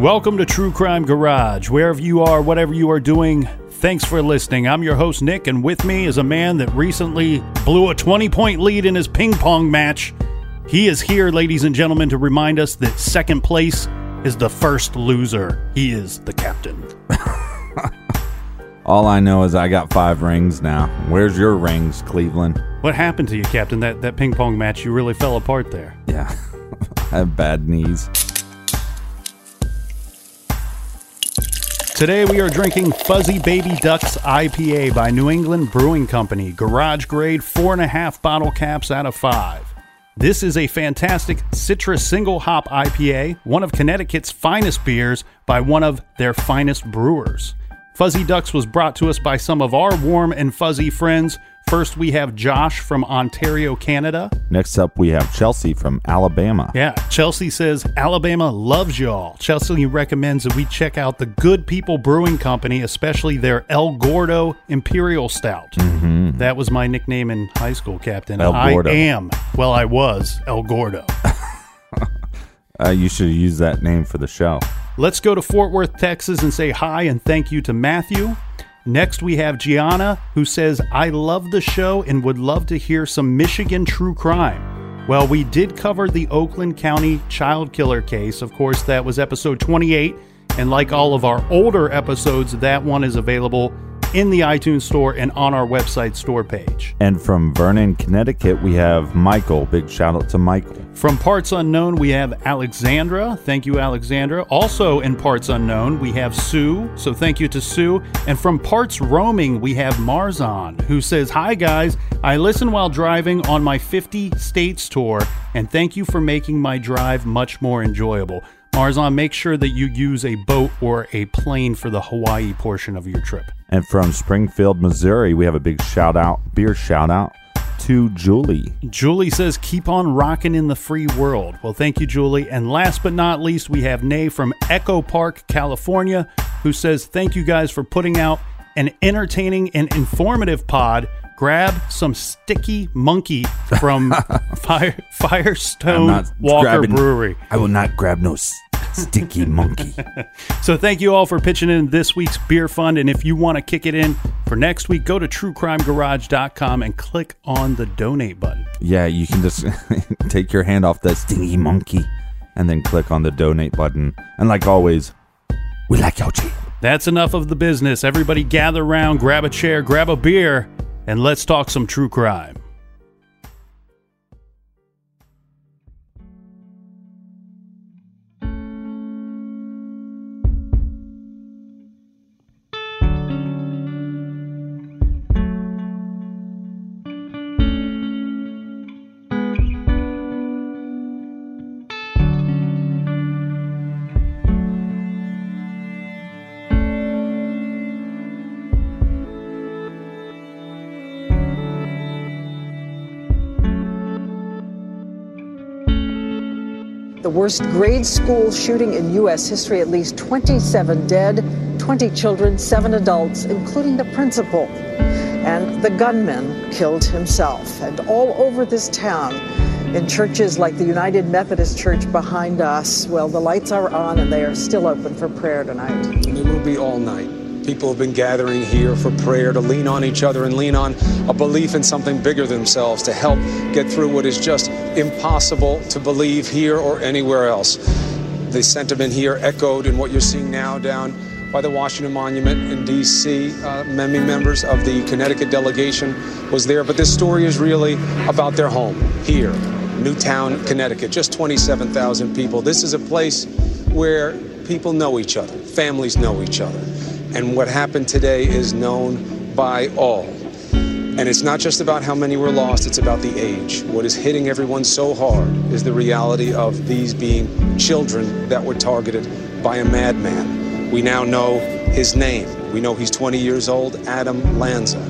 Welcome to True Crime Garage. Wherever you are, whatever you are doing, thanks for listening. I'm your host, Nick, and with me is a man that recently blew a 20 point lead in his ping pong match. He is here, ladies and gentlemen, to remind us that second place is the first loser. He is the captain. All I know is I got five rings now. Where's your rings, Cleveland? What happened to you, Captain? That, that ping pong match, you really fell apart there. Yeah, I have bad knees. Today we are drinking Fuzzy Baby Ducks IPA by New England Brewing Company, garage grade, four and a half bottle caps out of five. This is a fantastic citrus single hop IPA, one of Connecticut's finest beers by one of their finest brewers. Fuzzy Ducks was brought to us by some of our warm and fuzzy friends. First, we have Josh from Ontario, Canada. Next up, we have Chelsea from Alabama. Yeah, Chelsea says Alabama loves y'all. Chelsea recommends that we check out the Good People Brewing Company, especially their El Gordo Imperial Stout. Mm-hmm. That was my nickname in high school, Captain. El Gordo. I am, well, I was El Gordo. Uh, you should use that name for the show. Let's go to Fort Worth, Texas, and say hi and thank you to Matthew. Next, we have Gianna, who says, I love the show and would love to hear some Michigan true crime. Well, we did cover the Oakland County child killer case. Of course, that was episode 28. And like all of our older episodes, that one is available in the iTunes store and on our website store page. And from Vernon, Connecticut, we have Michael. Big shout out to Michael. From Parts Unknown, we have Alexandra. Thank you, Alexandra. Also in Parts Unknown, we have Sue. So thank you to Sue. And from Parts Roaming, we have Marzon, who says, Hi, guys. I listen while driving on my 50 states tour, and thank you for making my drive much more enjoyable. Marzon, make sure that you use a boat or a plane for the Hawaii portion of your trip. And from Springfield, Missouri, we have a big shout out, beer shout out to Julie. Julie says, keep on rocking in the free world. Well, thank you, Julie. And last but not least, we have Nay from Echo Park, California, who says, thank you guys for putting out an entertaining and informative pod. Grab some Stickee Monkee from Fire, Firestone Walker grabbing- Brewery. I will not grab no s- Stickee Monkee. So thank you all for pitching in this week's beer fund. And if you want to kick it in for next week, go to truecrimegarage.com and click on the donate button. Yeah, you can just take your hand off that stingy monkey and then click on the donate button. And like always, we like your cheap. That's enough of the business. Everybody gather around, grab a chair, grab a beer, and let's talk some true crime. Worst grade school shooting in U.S. history. At least 27 dead, 20 children, seven adults, including the principal. And the gunman killed himself. And all over this town, in churches like the United Methodist Church behind us, well, the lights are on and they are still open for prayer tonight. And it will be all night. People have been gathering here for prayer to lean on each other and lean on a belief in something bigger than themselves to help get through what is just impossible to believe here or anywhere else. The sentiment here echoed in what you're seeing now down by the Washington Monument in D.C. Uh, many members of the Connecticut delegation was there, but this story is really about their home here, Newtown, Connecticut. Just 27,000 people. This is a place where people know each other, families know each other. And what happened today is known by all. And it's not just about how many were lost, it's about the age. What is hitting everyone so hard is the reality of these being children that were targeted by a madman. We now know his name. We know he's 20 years old, Adam Lanza.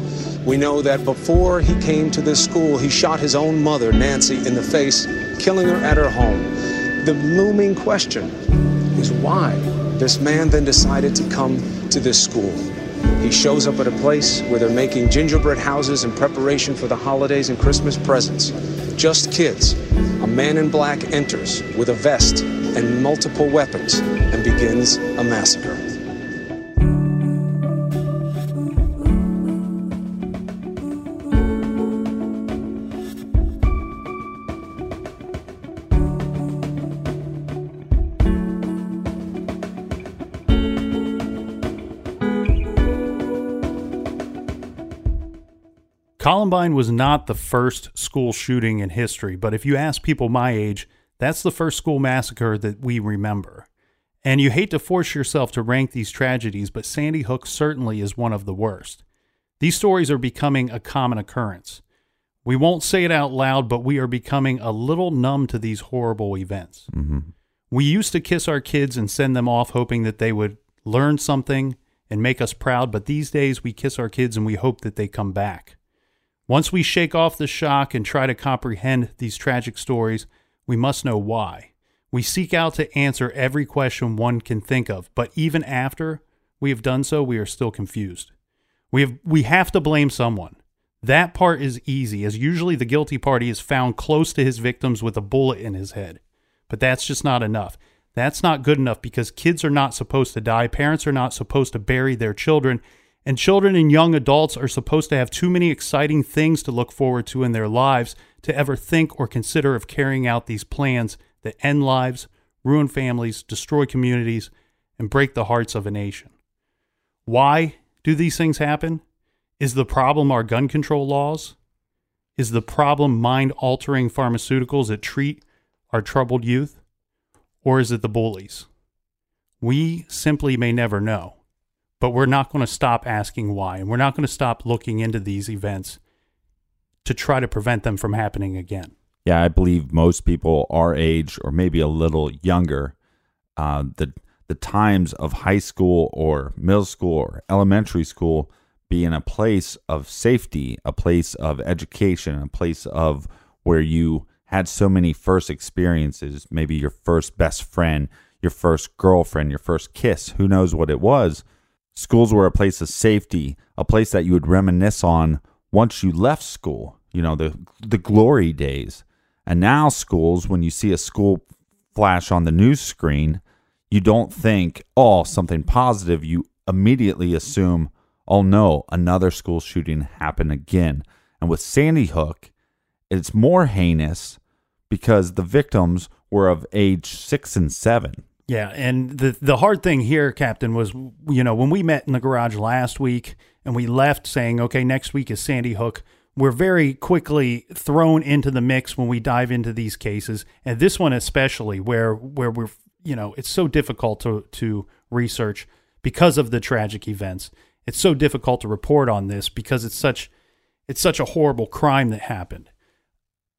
We know that before he came to this school, he shot his own mother, Nancy, in the face, killing her at her home. The looming question is why this man then decided to come to this school. He shows up at a place where they're making gingerbread houses in preparation for the holidays and Christmas presents. Just kids. A man in black enters with a vest and multiple weapons and begins a massacre. Columbine was not the first school shooting in history, but if you ask people my age, that's the first school massacre that we remember. And you hate to force yourself to rank these tragedies, but Sandy Hook certainly is one of the worst. These stories are becoming a common occurrence. We won't say it out loud, but we are becoming a little numb to these horrible events. Mm-hmm. We used to kiss our kids and send them off hoping that they would learn something and make us proud, but these days we kiss our kids and we hope that they come back. Once we shake off the shock and try to comprehend these tragic stories, we must know why. We seek out to answer every question one can think of, but even after we have done so, we are still confused. We have we have to blame someone. That part is easy, as usually the guilty party is found close to his victims with a bullet in his head. But that's just not enough. That's not good enough because kids are not supposed to die, parents are not supposed to bury their children, and children and young adults are supposed to have too many exciting things to look forward to in their lives to ever think or consider of carrying out these plans that end lives, ruin families, destroy communities, and break the hearts of a nation. Why do these things happen? Is the problem our gun control laws? Is the problem mind altering pharmaceuticals that treat our troubled youth? Or is it the bullies? We simply may never know but we're not going to stop asking why. And we're not going to stop looking into these events to try to prevent them from happening again. Yeah, I believe most people our age or maybe a little younger, uh, the the times of high school or middle school or elementary school being a place of safety, a place of education, a place of where you had so many first experiences, maybe your first best friend, your first girlfriend, your first kiss, who knows what it was. Schools were a place of safety, a place that you would reminisce on once you left school, you know, the the glory days. And now schools, when you see a school flash on the news screen, you don't think, oh, something positive. You immediately assume, oh no, another school shooting happened again. And with Sandy Hook, it's more heinous because the victims were of age six and seven. Yeah, and the the hard thing here, Captain, was you know when we met in the garage last week and we left saying, okay, next week is Sandy Hook. We're very quickly thrown into the mix when we dive into these cases, and this one especially, where where we're you know it's so difficult to to research because of the tragic events. It's so difficult to report on this because it's such it's such a horrible crime that happened.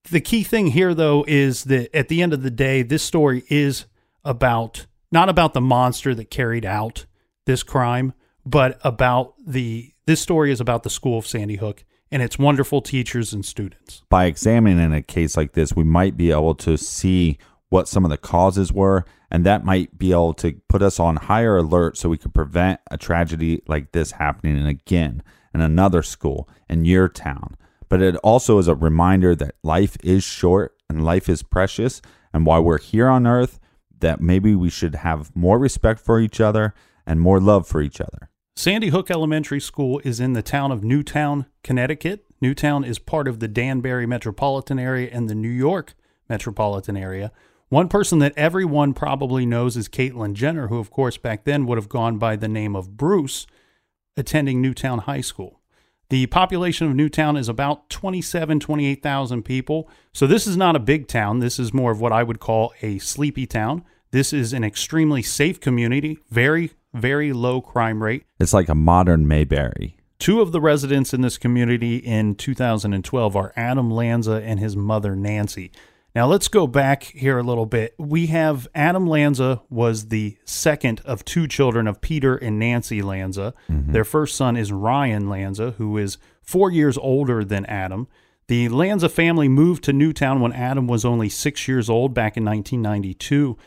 The key thing here, though, is that at the end of the day, this story is about not about the monster that carried out this crime, but about the this story is about the school of Sandy Hook and its wonderful teachers and students. By examining a case like this, we might be able to see what some of the causes were, and that might be able to put us on higher alert so we could prevent a tragedy like this happening again in another school in your town. But it also is a reminder that life is short and life is precious, and while we're here on earth, that maybe we should have more respect for each other and more love for each other. Sandy Hook Elementary School is in the town of Newtown, Connecticut. Newtown is part of the Danbury metropolitan area and the New York metropolitan area. One person that everyone probably knows is Caitlyn Jenner, who, of course, back then would have gone by the name of Bruce, attending Newtown High School. The population of Newtown is about 27, 28,000 people. So this is not a big town. This is more of what I would call a sleepy town. This is an extremely safe community, very, very low crime rate. It's like a modern Mayberry. Two of the residents in this community in 2012 are Adam Lanza and his mother, Nancy. Now let's go back here a little bit. We have Adam Lanza was the second of two children of Peter and Nancy Lanza. Mm-hmm. Their first son is Ryan Lanza, who is four years older than Adam. The Lanza family moved to Newtown when Adam was only six years old back in 1992.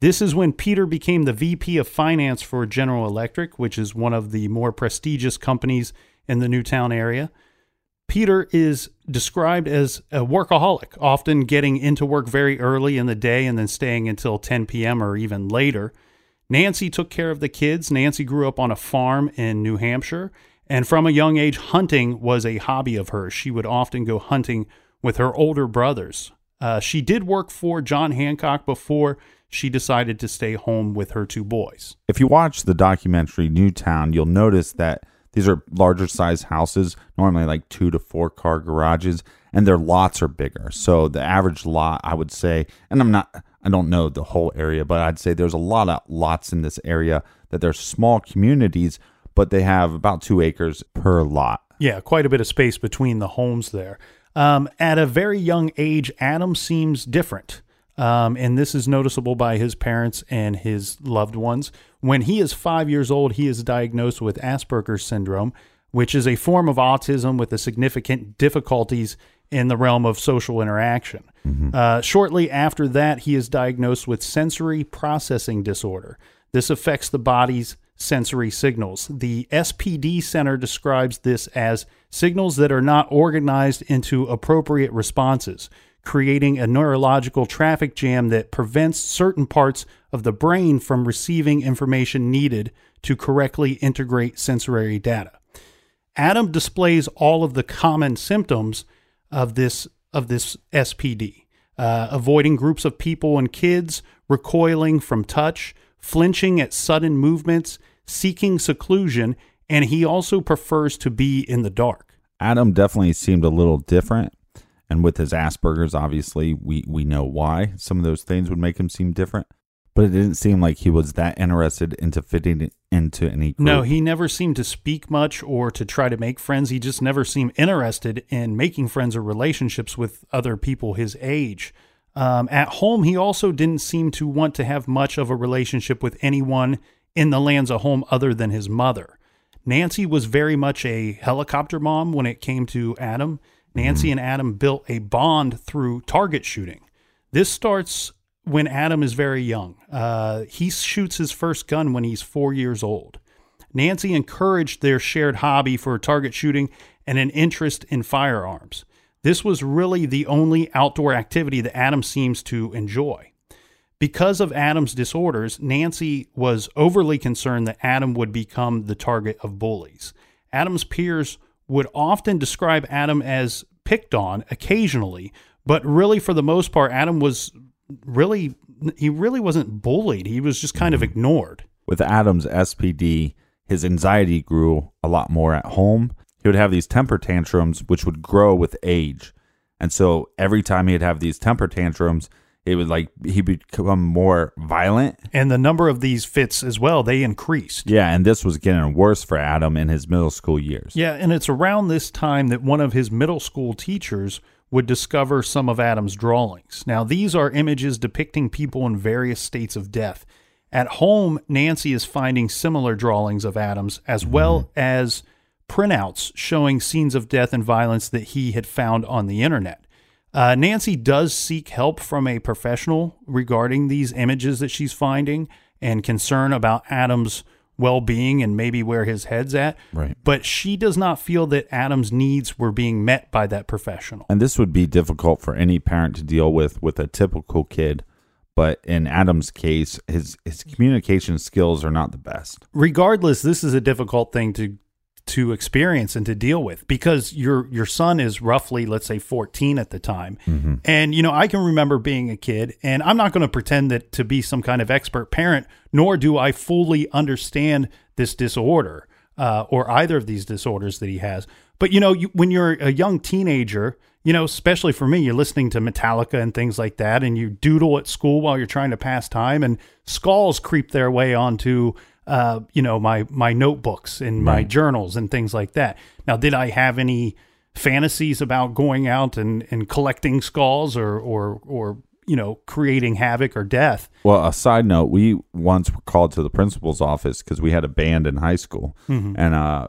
This is when Peter became the VP of Finance for General Electric, which is one of the more prestigious companies in the Newtown area. Peter is described as a workaholic, often getting into work very early in the day and then staying until 10 p.m. or even later. Nancy took care of the kids. Nancy grew up on a farm in New Hampshire, and from a young age, hunting was a hobby of hers. She would often go hunting with her older brothers. Uh, she did work for John Hancock before she decided to stay home with her two boys. If you watch the documentary Newtown, you'll notice that these are larger size houses, normally like two to four car garages, and their lots are bigger. So the average lot, I would say, and I'm not, I don't know the whole area, but I'd say there's a lot of lots in this area that they're small communities, but they have about two acres per lot. Yeah, quite a bit of space between the homes there. Um, at a very young age, Adam seems different. Um, and this is noticeable by his parents and his loved ones. When he is five years old, he is diagnosed with Asperger's syndrome, which is a form of autism with a significant difficulties in the realm of social interaction. Uh, shortly after that, he is diagnosed with sensory processing disorder. This affects the body's sensory signals. The SPD Center describes this as signals that are not organized into appropriate responses, creating a neurological traffic jam that prevents certain parts of the brain from receiving information needed to correctly integrate sensory data. Adam displays all of the common symptoms of this of this SPD: uh, avoiding groups of people and kids, recoiling from touch, flinching at sudden movements, seeking seclusion, and he also prefers to be in the dark. Adam definitely seemed a little different. And with his Asperger's, obviously, we, we know why some of those things would make him seem different. But it didn't seem like he was that interested into fitting into any group. No, he never seemed to speak much or to try to make friends. He just never seemed interested in making friends or relationships with other people his age. Um, at home, he also didn't seem to want to have much of a relationship with anyone in the Lanza home other than his mother. Nancy was very much a helicopter mom when it came to Adam. Nancy and Adam built a bond through target shooting. This starts when Adam is very young. Uh, he shoots his first gun when he's four years old. Nancy encouraged their shared hobby for target shooting and an interest in firearms. This was really the only outdoor activity that Adam seems to enjoy. Because of Adam's disorders, Nancy was overly concerned that Adam would become the target of bullies. Adam's peers would often describe Adam as picked on occasionally, but really for the most part, Adam was really he really wasn't bullied. He was just kind of mm-hmm. ignored. With Adam's SPD, his anxiety grew a lot more at home. He would have these temper tantrums, which would grow with age. And so every time he'd have these temper tantrums, it would like he become more violent. And the number of these fits as well, they increased. Yeah, and this was getting worse for Adam in his middle school years. Yeah, and it's around this time that one of his middle school teachers would discover some of Adam's drawings. Now, these are images depicting people in various states of death. At home, Nancy is finding similar drawings of Adam's as mm-hmm. well as printouts showing scenes of death and violence that he had found on the internet. Uh, Nancy does seek help from a professional regarding these images that she's finding and concern about Adam's well being and maybe where his head's at. Right. But she does not feel that Adam's needs were being met by that professional. And this would be difficult for any parent to deal with with a typical kid. But in Adam's case, his his communication skills are not the best. regardless, this is a difficult thing to to experience and to deal with because your your son is roughly let's say 14 at the time. And you know, I can remember being a kid and I'm not going to pretend that to be some kind of expert parent nor do I fully understand this disorder uh, or either of these disorders that he has. But you know, you, when you're a young teenager, you know, especially for me, you're listening to Metallica and things like that, and you doodle at school while you're trying to pass time, and skulls creep their way onto, uh, you know, my my notebooks and my journals and things like that. Now, did I have any fantasies about going out and, and collecting skulls or or or you know creating havoc or death? Well, a side note, we once were called to the principal's office because we had a band in high school, Mm-hmm. and uh,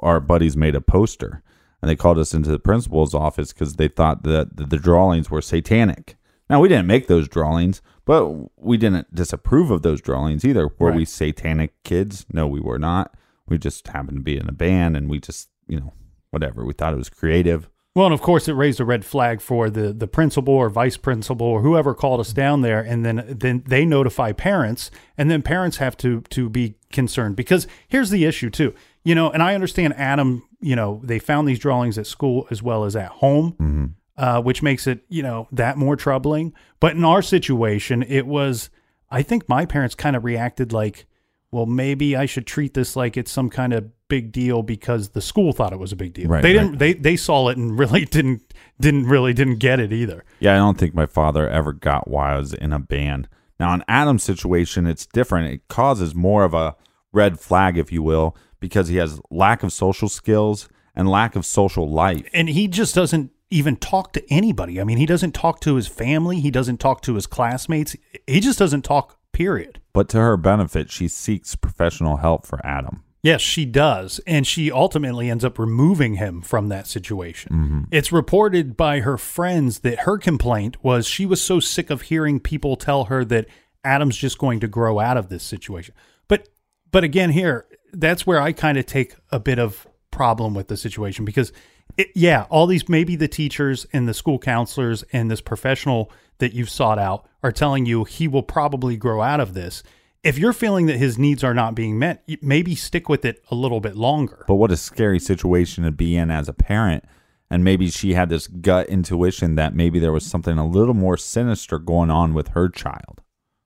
our buddies made a poster, and they called us into the principal's office because they thought that the drawings were satanic. Now we didn't make those drawings, but we didn't disapprove of those drawings either. Were we satanic kids? No, we were not. We just happened to be in a band, and we just, you know, whatever. We thought it was creative. Well, and of course, it raised a red flag for the the principal or vice principal or whoever called us down there, and then then they notify parents, and then parents have to to be concerned because here's the issue too, you know, and I understand Adam, you know, they found these drawings at school as well as at home, mm-hmm. Uh, which makes it you know that more troubling. But in our situation, it was, I think my parents kind of reacted like, well, maybe I should treat this like it's some kind of big deal because the school thought it was a big deal. Right, they didn't they they saw it and really didn't didn't really didn't get it either. Yeah, I don't think my father ever got why I was in a band. Now, in Adam's situation, it's different. It causes more of a red flag, if you will, because he has lack of social skills and lack of social life. And he just doesn't even talk to anybody. I mean, he doesn't talk to his family, he doesn't talk to his classmates. He just doesn't talk period. But to her benefit, she seeks professional help for Adam. Yes, she does. And she ultimately ends up removing him from that situation. Mm-hmm. It's reported by her friends that her complaint was she was so sick of hearing people tell her that Adam's just going to grow out of this situation. But but again here, that's where I kind of take a bit of problem with the situation because it, yeah, all these maybe the teachers and the school counselors and this professional that you've sought out are telling you he will probably grow out of this. If you're feeling that his needs are not being met, maybe stick with it a little bit longer. But what a scary situation to be in as a parent. And maybe she had this gut intuition that maybe there was something a little more sinister going on with her child.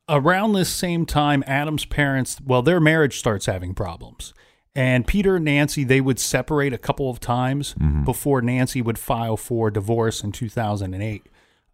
around this same time, Adam's parents, well, their marriage starts having problems. And Peter and Nancy, they would separate a couple of times before Nancy would file for divorce in 2008.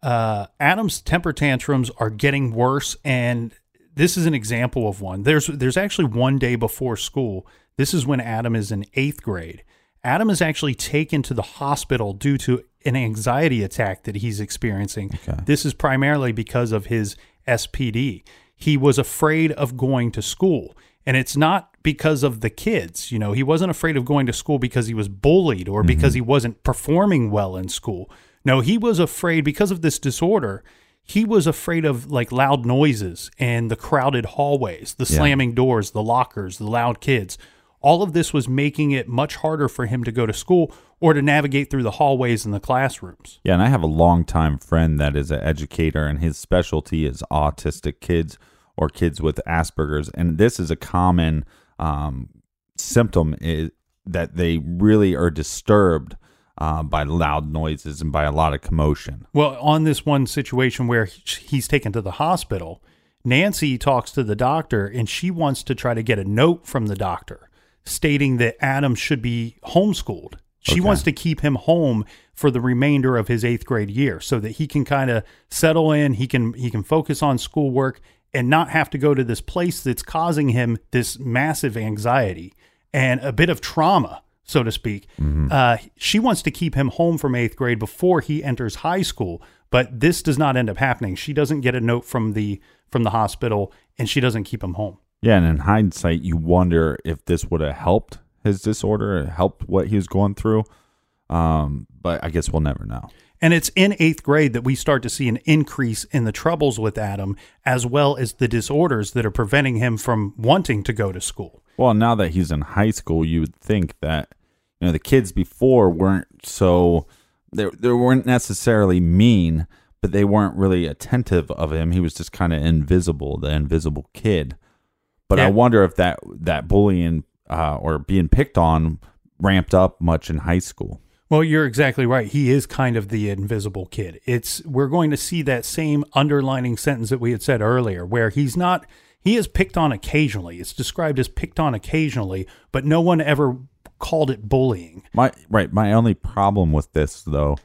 Uh, Adam's temper tantrums are getting worse, and this is an example of one. There's there's actually one day before school. This is when Adam is in eighth grade. Adam is actually taken to the hospital due to an anxiety attack that he's experiencing. This is primarily because of his SPD. He was afraid of going to school. And it's not because of the kids. You know, he wasn't afraid of going to school because he was bullied or because mm-hmm. he wasn't performing well in school. No, he was afraid because of this disorder. He was afraid of like loud noises and the crowded hallways, the Yeah. slamming doors, the lockers, the loud kids. All of this was making it much harder for him to go to school or to navigate through the hallways and the classrooms. Yeah, and I have a longtime friend that is an educator, and his specialty is autistic kids or kids with Asperger's. And this is a common um, symptom is that they really are disturbed uh, by loud noises and by a lot of commotion. Well, on this one situation where he's taken to the hospital, Nancy talks to the doctor and she wants to try to get a note from the doctor stating that Adam should be homeschooled. She Okay. wants to keep him home for the remainder of his eighth grade year so that he can kind of settle in, he can he can focus on schoolwork and not have to go to this place that's causing him this massive anxiety and a bit of trauma, so to speak. Uh, she wants to keep him home from eighth grade before he enters high school, but this does not end up happening. She doesn't get a note from the from the hospital, and she doesn't keep him home. Yeah, and in hindsight, you wonder if this would have helped his disorder, helped what he was going through. Um, but I guess we'll never know. And it's in eighth grade that we start to see an increase in the troubles with Adam, as well as the disorders that are preventing him from wanting to go to school. Well, now that he's in high school, you would think that you know the kids before weren't so they they weren't necessarily mean, but they weren't really attentive of him. He was just kind of invisible, the invisible kid. But I wonder if that that bullying uh, or being picked on ramped up much in high school. Well, you're exactly right. He is kind of the invisible kid. It's we're going to see that same underlining sentence that we had said earlier, where he's not he is picked on occasionally. It's described as picked on occasionally, but no one ever called it bullying. My right. My only problem with this though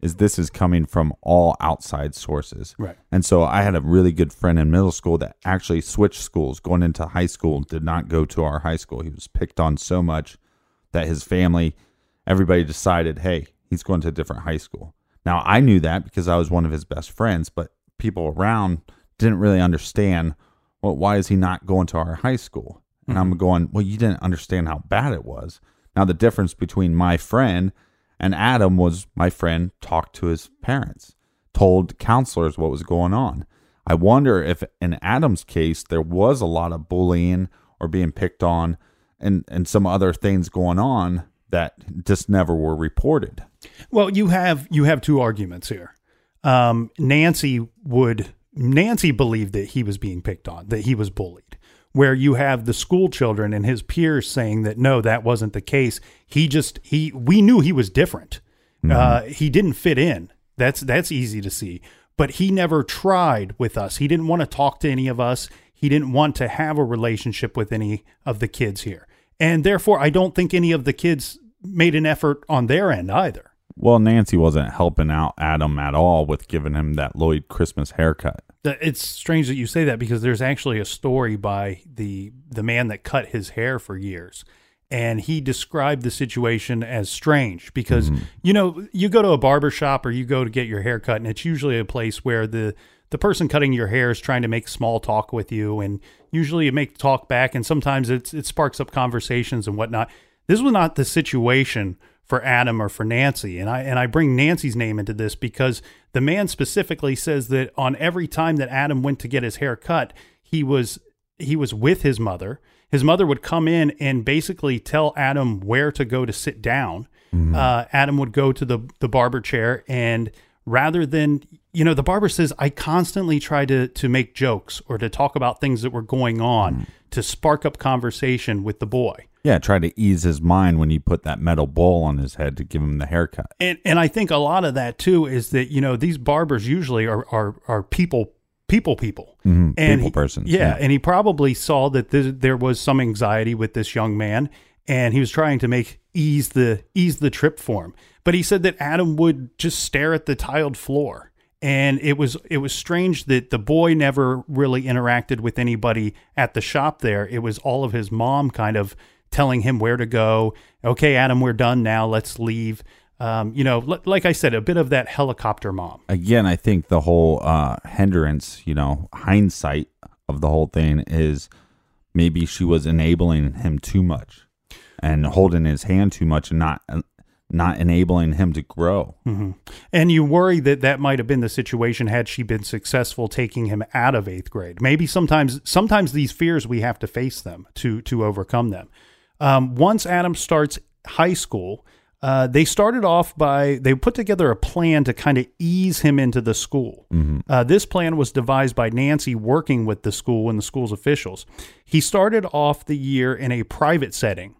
is this is coming from all outside sources. Right. And so I had a really good friend in middle school that actually switched schools going into high school, did not go to our high school. He was picked on so much that his family, everybody decided, hey, he's going to a different high school. Now I knew that because I was one of his best friends, but people around didn't really understand, well, why is he not going to our high school? And I'm mm-hmm. going, well, you didn't understand how bad it was. Now the difference between my friend and Adam was my friend talked to his parents, told counselors what was going on. I wonder if in Adam's case there was a lot of bullying or being picked on and, and some other things going on that just never were reported. Well, you have you have two arguments here. Um, Nancy would Nancy believed that he was being picked on, that he was bullied. Where you have the school children and his peers saying that no, that wasn't the case. He just he we knew he was different. Uh, he didn't fit in. That's that's easy to see. But he never tried with us. He didn't want to talk to any of us. He didn't want to have a relationship with any of the kids here. And therefore, I don't think any of the kids made an effort on their end either. Well, Nancy wasn't helping out Adam at all with giving him that Lloyd Christmas haircut. It's strange that you say that because there's actually a story by the the man that cut his hair for years, and he described the situation as strange because mm-hmm. you know you go to a barber shop or you go to get your hair cut, and it's usually a place where the the person cutting your hair is trying to make small talk with you, and usually you make talk back, and sometimes it's it sparks up conversations and whatnot. This was not the situation for Adam or for Nancy. And I and I bring Nancy's name into this because the man specifically says that on every time that Adam went to get his hair cut, he was he was with his mother. His mother would come in and basically tell Adam where to go to sit down. Uh, Adam would go to the the barber chair and rather than you know the barber says I constantly try to to make jokes or to talk about things that were going on to spark up conversation with the boy. Yeah, try to ease his mind when you put that metal bowl on his head to give him the haircut. And and I think a lot of that too is that you know these barbers usually are are are people people people Mhm, and people he- persons, Yeah, yeah. and he probably saw that this, there was some anxiety with this young man, and he was trying to make ease the ease the trip for him. But he said that Adam would just stare at the tiled floor. And it was it was strange that the boy never really interacted with anybody at the shop there. It was all of his mom kind of telling him where to go. Okay, Adam, we're done now. Let's leave. Um, you know, li- like I said, a bit of that helicopter mom. Again, I think the whole uh, hindrance, you know, hindsight of the whole thing is maybe she was enabling him too much and holding his hand too much and not not enabling him to grow. hmm And you worry that that might have been the situation had she been successful taking him out of eighth grade. Maybe sometimes, sometimes these fears we have to face them to to overcome them. Um, once Adam starts high school, uh, they started off by they put together a plan to kind of ease him into the school. Uh, this plan was devised by Nancy working with the school and the school's officials. He started off the year in a private setting.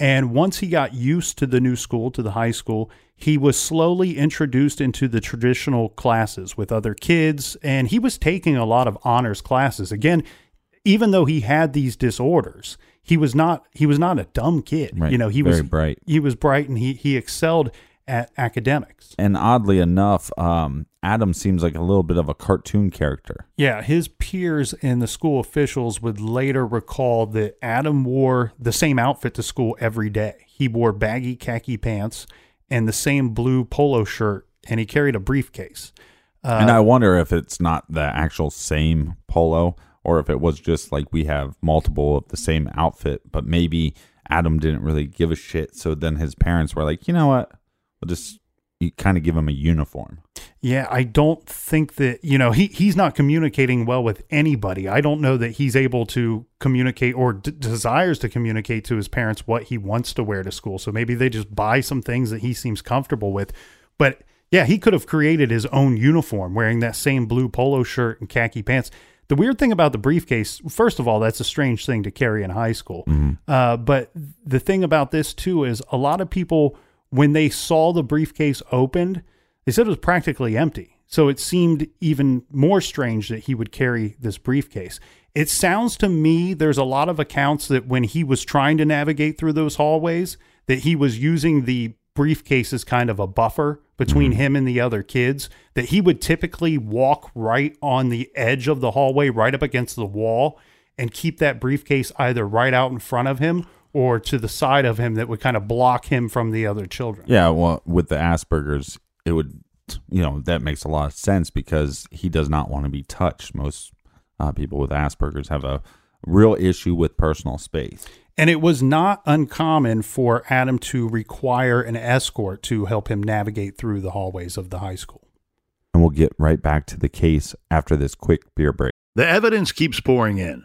And once he got used to the new school, to the high school, he was slowly introduced into the traditional classes with other kids. And he was taking a lot of honors classes. Again, even though he had these disorders, he was not he was not a dumb kid. Right. You know, he Very was bright. He was bright and he he excelled at academics. And oddly enough, um, Adam seems like a little bit of a cartoon character. Yeah, his peers and the school officials would later recall that Adam wore the same outfit to school every day. He wore baggy khaki pants and the same blue polo shirt, and he carried a briefcase. Uh, and I wonder if it's not the actual same polo or if it was just like we have multiple of the same outfit, but maybe Adam didn't really give a shit. So then his parents were like, you know what? We'll just you kind of give him a uniform. Yeah, I don't think that, you know, he, he's not communicating well with anybody. I don't know that he's able to communicate or d- desires to communicate to his parents what he wants to wear to school. So maybe they just buy some things that he seems comfortable with. But yeah, he could have created his own uniform wearing that same blue polo shirt and khaki pants. The weird thing about the briefcase, first of all, that's a strange thing to carry in high school. Uh, but the thing about this too is a lot of people, when they saw the briefcase opened, they said it was practically empty. So it seemed even more strange that he would carry this briefcase. It sounds to me there's a lot of accounts that when he was trying to navigate through those hallways, that he was using the briefcase as kind of a buffer between mm-hmm. him and the other kids, that he would typically walk right on the edge of the hallway, right up against the wall, and keep that briefcase either right out in front of him or to the side of him that would kind of block him from the other children. Yeah, well, with the Asperger's, it would, you know, that makes a lot of sense because he does not want to be touched. Most uh, people with Asperger's have a real issue with personal space. And it was not uncommon for Adam to require an escort to help him navigate through the hallways of the high school. And we'll get right back to the case after this quick beer break. The evidence keeps pouring in.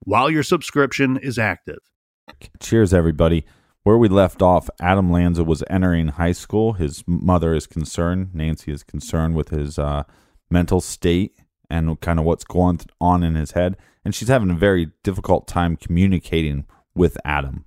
while your subscription is active. Cheers, everybody. Where we left off, Adam Lanza was entering high school. His mother is concerned. Nancy is concerned with his uh, mental state and kind of what's going on in his head. And she's having a very difficult time communicating with Adam.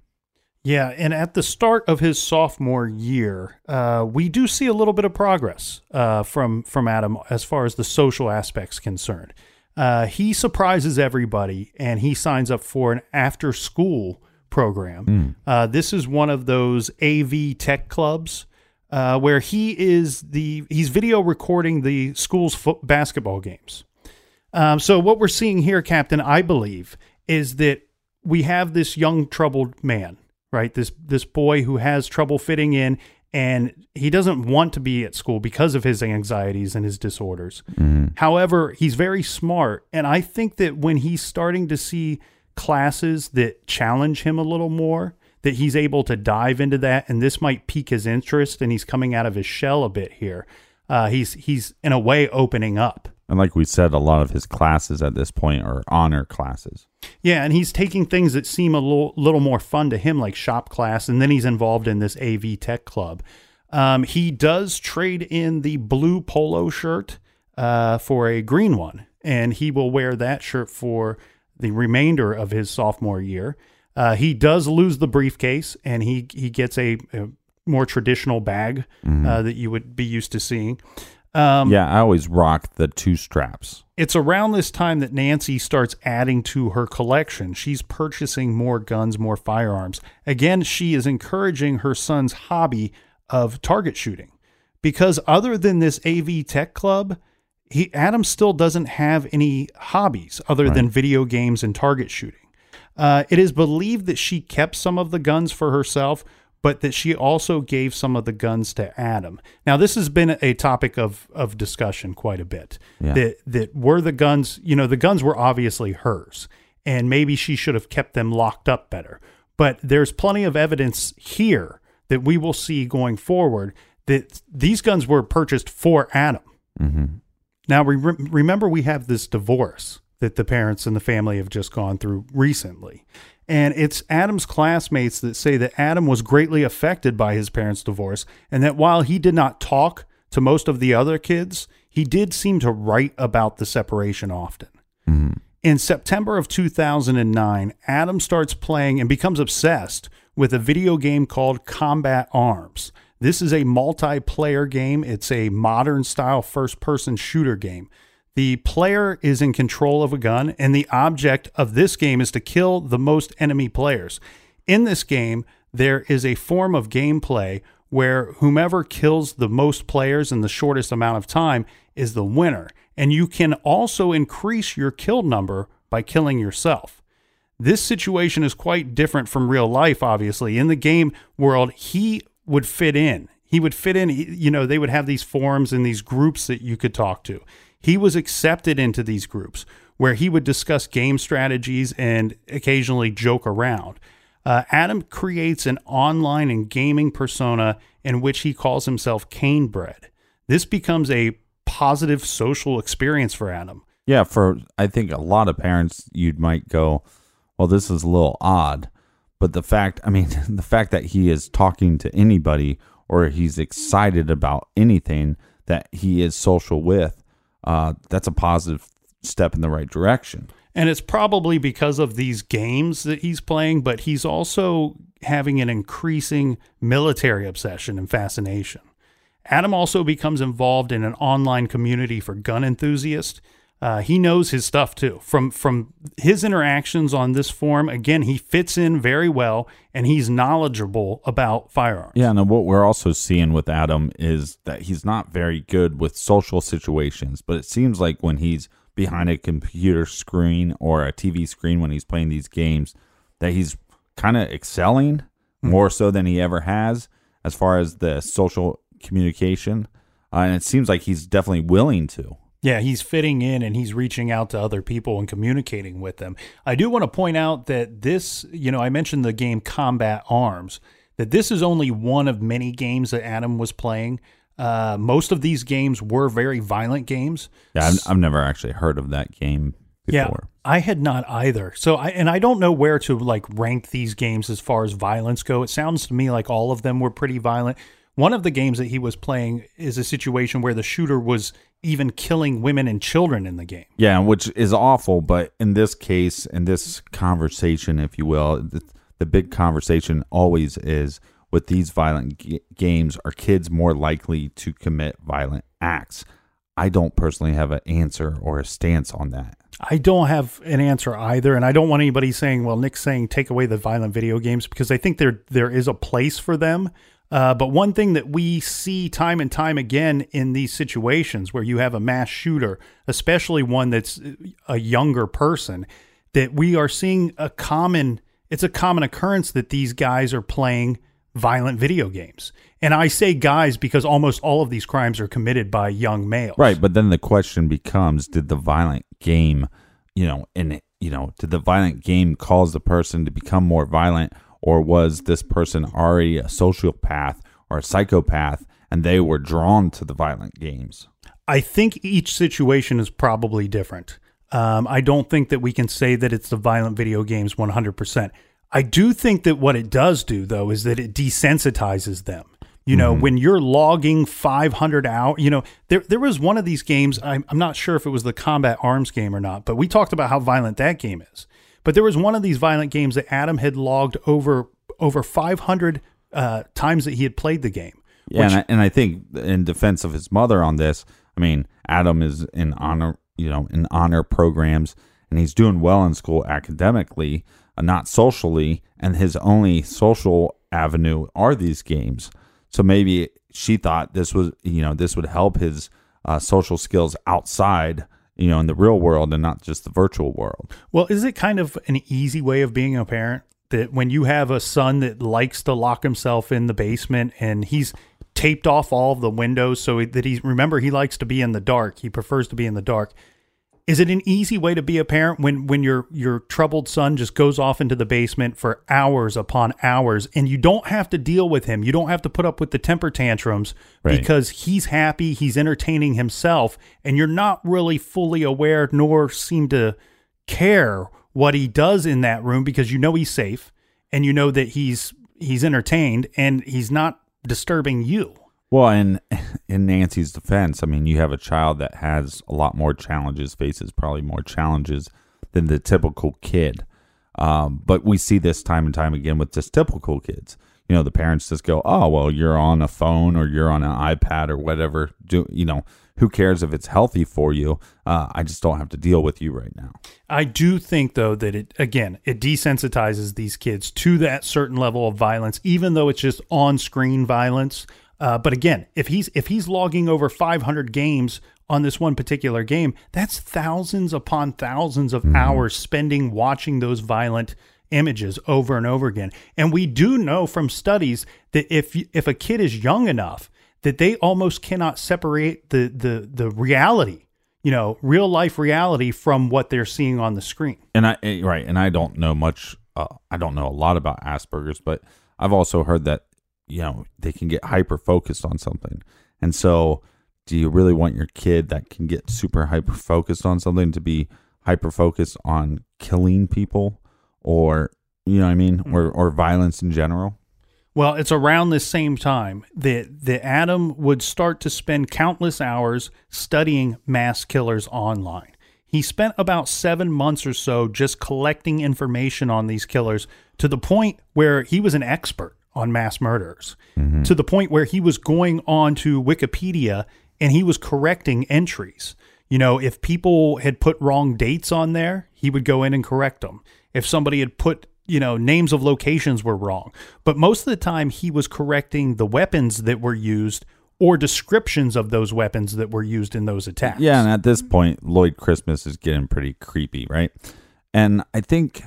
Yeah, and at the start of his sophomore year, uh, we do see a little bit of progress uh, from from Adam as far as the social aspects concerned. Uh, he surprises everybody, and he signs up for an after school program. Mm. this is one of those AV tech clubs uh, where he is the he's video recording the school's fo- basketball games. Um, so what we're seeing here, Captain, I believe, is that we have this young troubled man right? This this boy who has trouble fitting in and he doesn't want to be at school because of his anxieties and his disorders. Mm-hmm. However, he's very smart and I think that when he's starting to see classes that challenge him a little more, that he's able to dive into that and this might pique his interest and he's coming out of his shell a bit here. Uh, he's he's in a way opening up. And like we said, a lot of his classes at this point are honor classes. Yeah, and he's taking things that seem a little, little more fun to him, like shop class, and then he's involved in this AV Tech Club. Um, he does trade in the blue polo shirt uh, for a green one, and he will wear that shirt for the remainder of his sophomore year. Uh, he does lose the briefcase, and he he gets a, a more traditional bag mm-hmm. uh, that you would be used to seeing. Um, yeah, I always rock the two straps. It's around this time that Nancy starts adding to her collection. She's purchasing more guns, more firearms. Again, she is encouraging her son's hobby of target shooting because other than this AV Tech Club, he Adam still doesn't have any hobbies other right. than video games and target shooting. Uh, it is believed that she kept some of the guns for herself, but that she also gave some of the guns to Adam. Now, this has been a topic of of discussion quite a bit. Yeah. That that were the guns, you know, the guns were obviously hers, and maybe she should have kept them locked up better. But there's plenty of evidence here that we will see going forward that these guns were purchased for Adam. Mm-hmm. Now, re- remember, we have this divorce that the parents and the family have just gone through recently. And it's Adam's classmates that say that Adam was greatly affected by his parents' divorce, and that while he did not talk to most of the other kids, he did seem to write about the separation often. Mm-hmm. In September of 2009, Adam starts playing and becomes obsessed with a video game called Combat Arms. This is a multiplayer game. It's a modern style first person shooter game. The player is in control of a gun, and the object of this game is to kill the most enemy players. In this game, there is a form of gameplay where whomever kills the most players in the shortest amount of time is the winner. And you can also increase your kill number by killing yourself. This situation is quite different from real life, obviously. In the game world, he would fit in. He would fit in, you know, they would have these forums and these groups that you could talk to. He was accepted into these groups where he would discuss game strategies and occasionally joke around. Uh, Adam creates an online and gaming persona in which he calls himself Kaynbred. This becomes a positive social experience for Adam. Yeah, for I think a lot of parents, you might go, well, this is a little odd. But the fact, I mean, the fact that he is talking to anybody or he's excited about anything that he is social with, uh, that's a positive step in the right direction. And it's probably because of these games that he's playing, but he's also having an increasing military obsession and fascination. Adam also becomes involved in an online community for gun enthusiasts. Uh, he knows his stuff too. From from his interactions on this forum, again, he fits in very well, and he's knowledgeable about firearms. Yeah, and what we're also seeing with Adam is that he's not very good with social situations. But it seems like when he's behind a computer screen or a TV screen when he's playing these games, that he's kind of excelling mm-hmm. more so than he ever has as far as the social communication. Uh, and it seems like he's definitely willing to. Yeah, he's fitting in and he's reaching out to other people and communicating with them. I do want to point out that this, you know, I mentioned the game Combat Arms, that this is only one of many games that Adam was playing. Uh, most of these games were very violent games. Yeah, I've, I've never actually heard of that game before. Yeah, I had not either. So I and I don't know where to like rank these games as far as violence go. It sounds to me like all of them were pretty violent. One of the games that he was playing is a situation where the shooter was even killing women and children in the game. Yeah, which is awful. But in this case, in this conversation, if you will, the, the big conversation always is with these violent g- games are kids more likely to commit violent acts? I don't personally have an answer or a stance on that. I don't have an answer either, and I don't want anybody saying, "Well, Nick's saying take away the violent video games," because I think there there is a place for them. Uh, but one thing that we see time and time again in these situations where you have a mass shooter, especially one that's a younger person, that we are seeing a common it's a common occurrence that these guys are playing violent video games. And I say guys because almost all of these crimes are committed by young males. Right, but then the question becomes did the violent game, you know, and you know, did the violent game cause the person to become more violent or was this person already a sociopath or a psychopath and they were drawn to the violent games? I think each situation is probably different. Um, I don't think that we can say that it's the violent video games 100%. I do think that what it does do, though, is that it desensitizes them. You know, mm-hmm. when you're logging 500 hours, you know, there there was one of these games. I'm, I'm not sure if it was the Combat Arms game or not, but we talked about how violent that game is. But there was one of these violent games that Adam had logged over over 500 uh, times that he had played the game. Yeah, which, and, I, and I think in defense of his mother on this, I mean, Adam is in honor, you know, in honor programs, and he's doing well in school academically not socially, and his only social avenue are these games. So maybe she thought this was, you know, this would help his uh, social skills outside, you know, in the real world and not just the virtual world. Well, is it kind of an easy way of being a parent that when you have a son that likes to lock himself in the basement and he's taped off all of the windows so that he remember he likes to be in the dark, he prefers to be in the dark is it an easy way to be a parent when when your your troubled son just goes off into the basement for hours upon hours and you don't have to deal with him. You don't have to put up with the temper tantrums right. because he's happy, he's entertaining himself and you're not really fully aware nor seem to care what he does in that room because you know he's safe and you know that he's he's entertained and he's not disturbing you. Well, in in Nancy's defense, I mean, you have a child that has a lot more challenges, faces probably more challenges than the typical kid. Um, but we see this time and time again with just typical kids. you know the parents just go, oh well, you're on a phone or you're on an iPad or whatever. Do you know? Who cares if it's healthy for you? Uh, I just don't have to deal with you right now. I do think though that it again it desensitizes these kids to that certain level of violence, even though it's just on-screen violence. Uh, but again, if he's if he's logging over 500 games on this one particular game, that's thousands upon thousands of hours spending watching those violent images over and over again. And we do know from studies that if if a kid is young enough that they almost cannot separate the the the reality, you know, real life reality from what they're seeing on the screen. And I eh, right, and I don't know much. Uh, I don't know a lot about Asperger's, but I've also heard that you know they can get hyper focused on something, and so do you really want your kid that can get super hyper focused on something to be hyper focused on killing people, or you know what I mean, hmm. or or violence in general? Well, it's around this same time that, that Adam would start to spend countless hours studying mass killers online. He spent about seven months or so just collecting information on these killers to the point where he was an expert on mass murderers, mm-hmm. to the point where he was going on to Wikipedia and he was correcting entries. You know, if people had put wrong dates on there, he would go in and correct them. If somebody had put you know, names of locations were wrong. But most of the time, he was correcting the weapons that were used or descriptions of those weapons that were used in those attacks. Yeah, and at this point, Lloyd Christmas is getting pretty creepy, right? And I think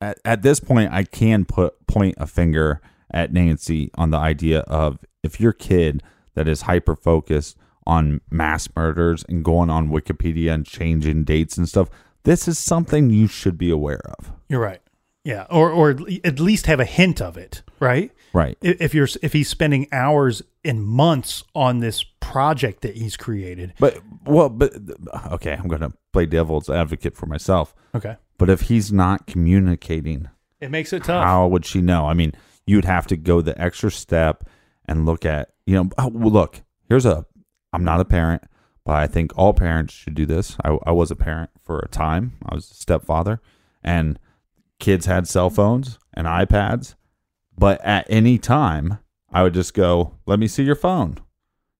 at, at this point, I can put point a finger at Nancy on the idea of if your kid that is hyper focused on mass murders and going on Wikipedia and changing dates and stuff, this is something you should be aware of. You're right. Yeah, or or at least have a hint of it, right? Right. If you're if he's spending hours and months on this project that he's created. But well, but okay, I'm going to play devil's advocate for myself. Okay. But if he's not communicating, It makes it tough. how would she know? I mean, you'd have to go the extra step and look at, you know, oh, well, look, here's a, I'm not a parent, but I think all parents should do this. I, I was a parent for a time, I was a stepfather, and kids had cell phones and iPads, but at any time, I would just go, let me see your phone.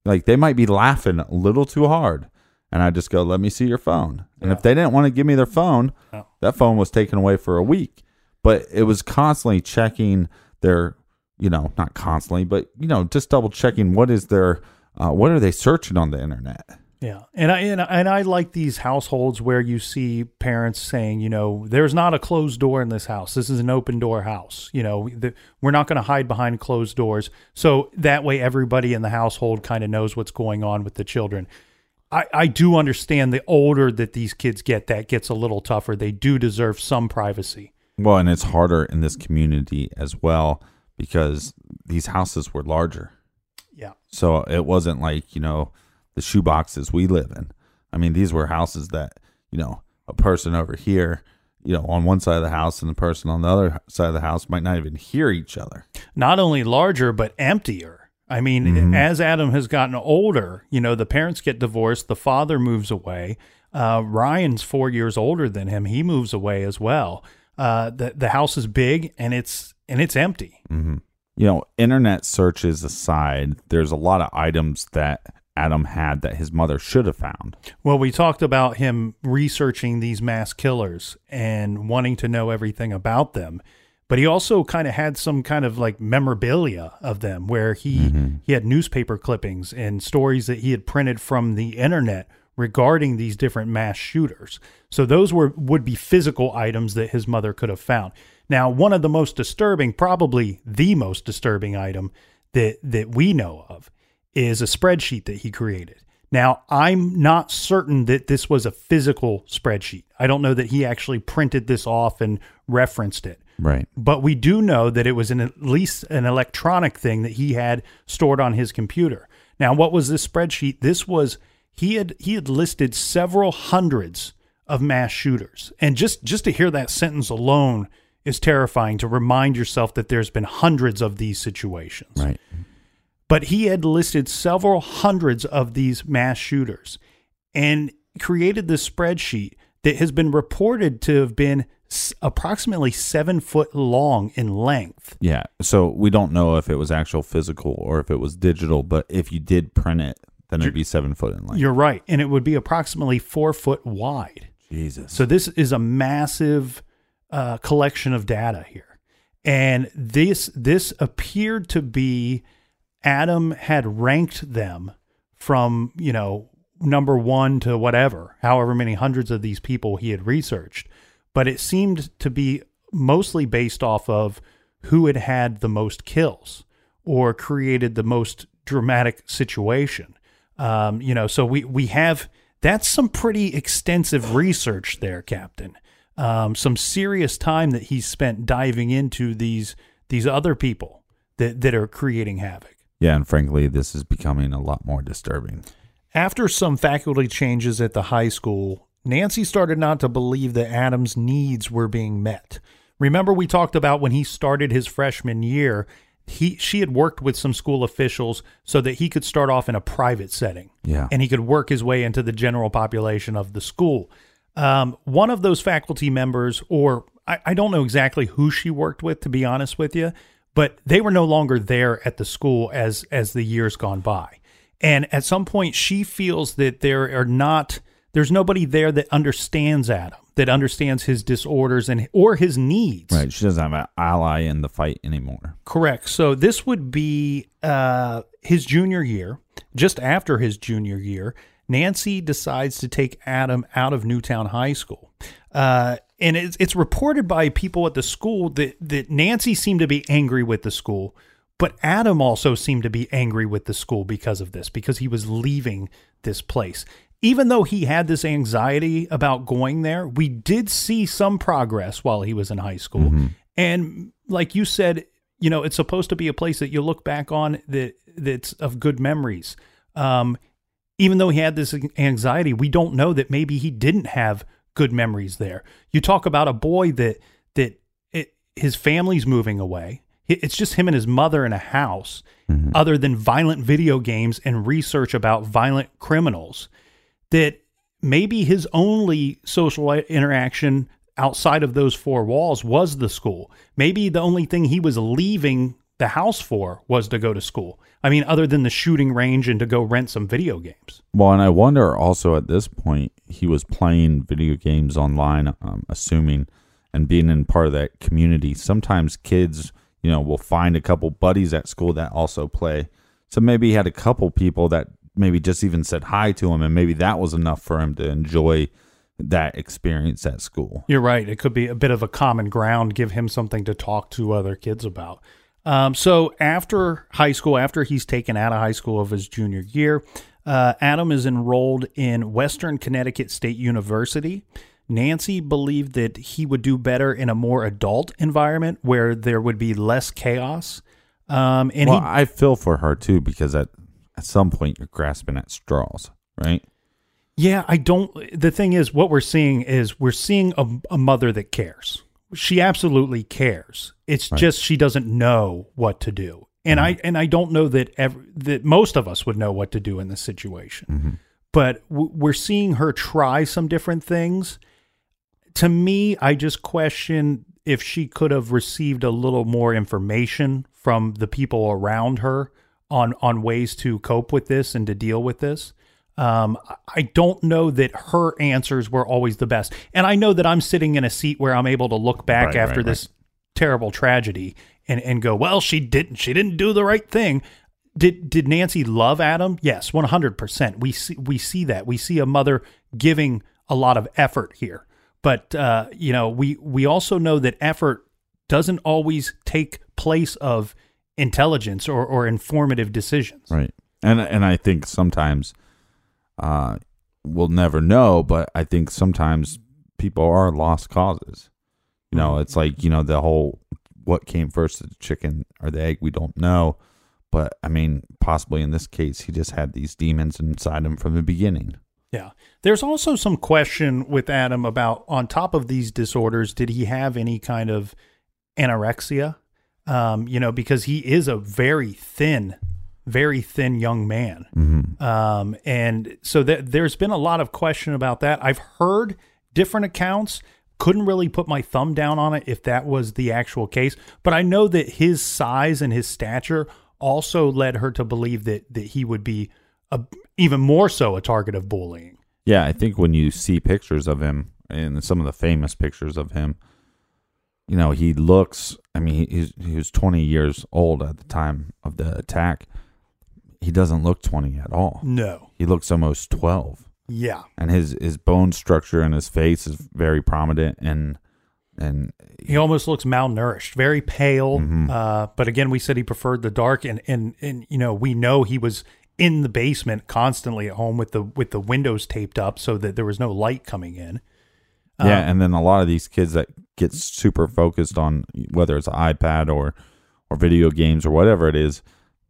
Like they might be laughing a little too hard. And I just go, let me see your phone. And if they didn't want to give me their phone, Oh. that phone was taken away for a week. But it was constantly checking their, you know, not constantly, but you know, just double checking what is their, uh, what are they searching on the internet? Yeah, and I and, I- and I like these households where you see parents saying, you know, there's not a closed door in this house. This is an open door house. You know, the, we're not going to hide behind closed doors. So that way, everybody in the household kind of knows what's going on with the children. I, I do understand the older that these kids get, that gets a little tougher. They do deserve some privacy. Well, and it's harder in this community as well because these houses were larger. Yeah. So it wasn't like, you know, the shoe boxes we live in. I mean, these were houses that, you know, a person over here, you know, on one side of the house and the person on the other side of the house might not even hear each other. not only larger but emptier. I mean, as Adam has gotten older, you know, the parents get divorced, the father moves away. Uh, Ryan's four years older than him; he moves away as well. Uh, the the house is big and it's and it's empty. You know, internet searches aside, there's a lot of items that Adam had that his mother should have found. Well, we talked about him researching these mass killers and wanting to know everything about them. But he also kind of had some kind of like memorabilia of them where he he had newspaper clippings and stories that he had printed from the internet regarding these different mass shooters. So those were would be physical items that his mother could have found. Now, one of the most disturbing, probably the most disturbing item that that we know of is a spreadsheet that he created. Now, I'm not certain that this was a physical spreadsheet. I don't know that he actually printed this off and referenced it. Right. But we do know that it was an, at least an electronic thing that he had stored on his computer. Now, what was this spreadsheet? This was he had he had listed several hundreds of mass shooters. And just just to hear that sentence alone is terrifying to remind yourself that there's been hundreds of these situations Right. but he had listed several hundreds of these mass shooters and created this spreadsheet that has been reported to have been approximately seven foot long in length. Yeah. So we don't know if it was actual physical or if it was digital, but if you did print it, then it'd be seven foot in length. You're right, and it would be approximately four foot wide. Jesus. So this is a massive uh, collection of data here, and this this appeared to be Adam had ranked them from you know number one to whatever, however many hundreds of these people he had researched, but it seemed to be mostly based off of who had had the most kills or created the most dramatic situation. Um, you know, so we we have that's some pretty extensive research there, Captain. Um, some serious time that he's spent diving into these these other people that that are creating havoc. yeah, and frankly, this is becoming a lot more disturbing. After some faculty changes at the high school, Nancy started not to believe that Adam's needs were being met. Remember, we talked about when he started his freshman year, he she had worked with some school officials so that he could start off in a private setting. Yeah. And he could work his way into the general population of the school. Um, one of those faculty members, or I, I don't know exactly who she worked with, to be honest with you, but they were no longer there at the school as as the years gone by. And at some point, she feels that there are not there's nobody there that understands Adam, that understands his disorders and or his needs. Right. She doesn't have an ally in the fight anymore. Correct. So this would be uh, his junior year. Just after his junior year, Nancy decides to take Adam out of Newtown High School. Uh, and it's, it's reported by people at the school that, that Nancy seemed to be angry with the school, but Adam also seemed to be angry with the school because of this, because he was leaving this place. Even though he had this anxiety about going there, we did see some progress while he was in high school. And like you said, you know, it's supposed to be a place that you look back on that that's of good memories. Um, even though he had this anxiety, we don't know that maybe he didn't have good memories there. You talk about a boy that that it, his family's moving away. It's just him and his mother in a house, other than violent video games and research about violent criminals. That maybe his only social interaction outside of those four walls was the school. Maybe the only thing he was leaving the house for was to go to school. I mean, other than the shooting range and to go rent some video games. Well, and I wonder also at this point, he was playing video games online, um, assuming, and being in part of that community. Sometimes kids, you know, will find a couple buddies at school that also play. So maybe he had a couple people that maybe just even said hi to him, and maybe that was enough for him to enjoy that experience at school. You're right. It could be a bit of a common ground, give him something to talk to other kids about. Um, so after high school, after he's taken out of high school of his junior year, uh, Adam is enrolled in Western Connecticut State University. Nancy believed that he would do better in a more adult environment where there would be less chaos. Um, and well, he, I feel for her too because at at some point you're grasping at straws, right? Yeah, I don't. The thing is, what we're seeing is we're seeing a, a mother that cares. She absolutely cares. It's Right. just she doesn't know what to do, and I mm-hmm. and I don't know that ever that most of us would know what to do in this situation. Mm-hmm. But w- we're seeing her try some different things. To me, I just question if she could have received a little more information from the people around her on on ways to cope with this and to deal with this. Um, I don't know that her answers were always the best, and I know that I'm sitting in a seat where I'm able to look back Right, after right, this terrible tragedy and and go, well, she didn't she didn't do the right thing. Did did Nancy love Adam? Yes, one hundred percent. We see we see that we see a mother giving a lot of effort here, but uh, you know we we also know that effort doesn't always take place of intelligence or, or informative decisions. Right. And and I think sometimes uh we'll never know, but I think sometimes people are lost causes. You know, it's like, you know, the whole what came first, the chicken or the egg, we don't know. But I mean, possibly in this case, he just had these demons inside him from the beginning. Yeah. There's also some question with Adam about on top of these disorders, did he have any kind of anorexia? Um, you know, because he is a very thin, very thin young man. Um, and so th- there's been a lot of question about that. I've heard different accounts. Couldn't really put my thumb down on it if that was the actual case, but I know that his size and his stature also led her to believe that that he would be a, even more so a target of bullying. Yeah, I think when you see pictures of him and some of the famous pictures of him, you know, he looks. I mean, he, he was 20 years old at the time of the attack. He doesn't look 20 at all. No. He looks almost 12. Yeah. And his his bone structure and his face is very prominent and and He almost looks malnourished, very pale. Mhm. Uh, but again, we said he preferred the dark, and and and you know we know he was in the basement constantly at home with the with the windows taped up so that there was no light coming in. Yeah, Um, and then a lot of these kids that get super focused on whether it's an iPad or or video games or whatever it is,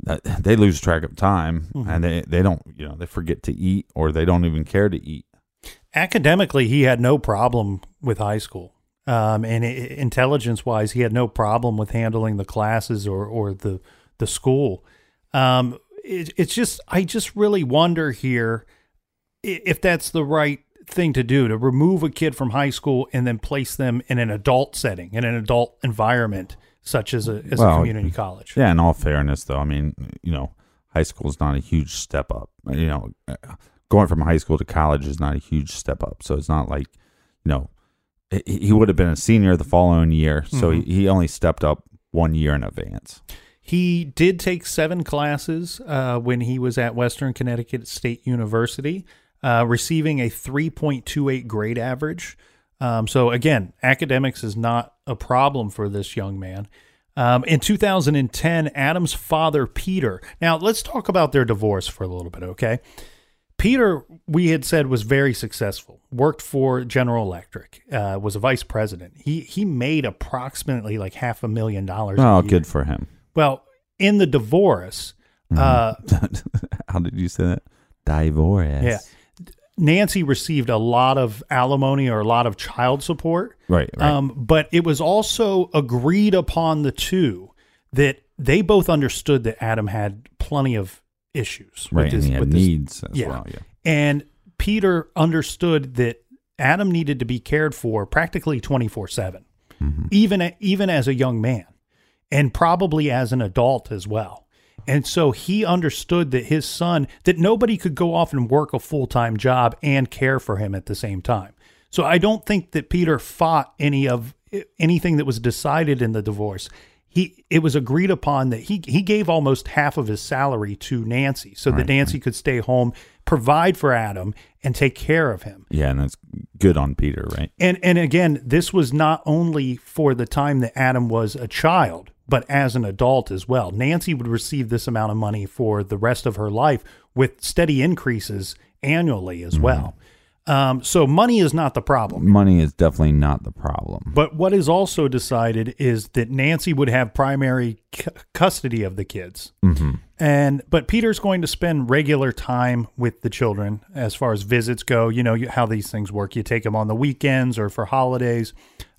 that they lose track of time Mhm. and they they don't you know they forget to eat or they don't even care to eat. academically he had no problem with high school um, and intelligence wise he had no problem with handling the classes or, or the the school um, it, it's just i just really wonder here if that's the right thing to do to remove a kid from high school and then place them in an adult setting in an adult environment such as a, as a community college Yeah, in all fairness, though, I mean, you know, high school is not a huge step up. You know, uh, going from high school to college is not a huge step up. So it's not like, you know, he would have been a senior the following year. So Mhm. he, he only stepped up one year in advance. He did take seven classes uh, when he was at Western Connecticut State University, uh, receiving a 3.28 grade average. Um, so, again, academics is not a problem for this young man. Um, in 2010, Adam's father, Peter. Now, let's talk about their divorce for a little bit, okay? Peter, we had said, was very successful. Worked for General Electric. Uh, was a vice president. He he made approximately like half a million dollars. a Oh, good for him. Well, in the divorce, uh, How did you say that? Divorce. yeah, Nancy received a lot of alimony or a lot of child support. Right, right. Um, but it was also agreed upon the two that they both understood that Adam had plenty of issues. with Right, and his- he had with his- needs as well, yeah. And Peter understood that Adam needed to be cared for practically 24 7, Mm-hmm. even, even as a young man, and probably as an adult as well. And so he understood that his son, that nobody could go off and work a full time job and care for him at the same time. So I don't think that Peter fought any of anything that was decided in the divorce. He it was agreed upon that he he gave almost half of his salary to Nancy so that Right, Nancy could stay home, provide for Adam, and take care of him. Yeah, and that's good on Peter, right? And and again, this was not only for the time that Adam was a child, but as an adult as well. Nancy would receive this amount of money for the rest of her life with steady increases annually as well. Um, so money is not the problem. Money is definitely not the problem. But what is also decided is that Nancy would have primary c- custody of the kids. hmm And but Peter's going to spend regular time with the children as far as visits go. You know you, how these things work. You take them on the weekends or for holidays.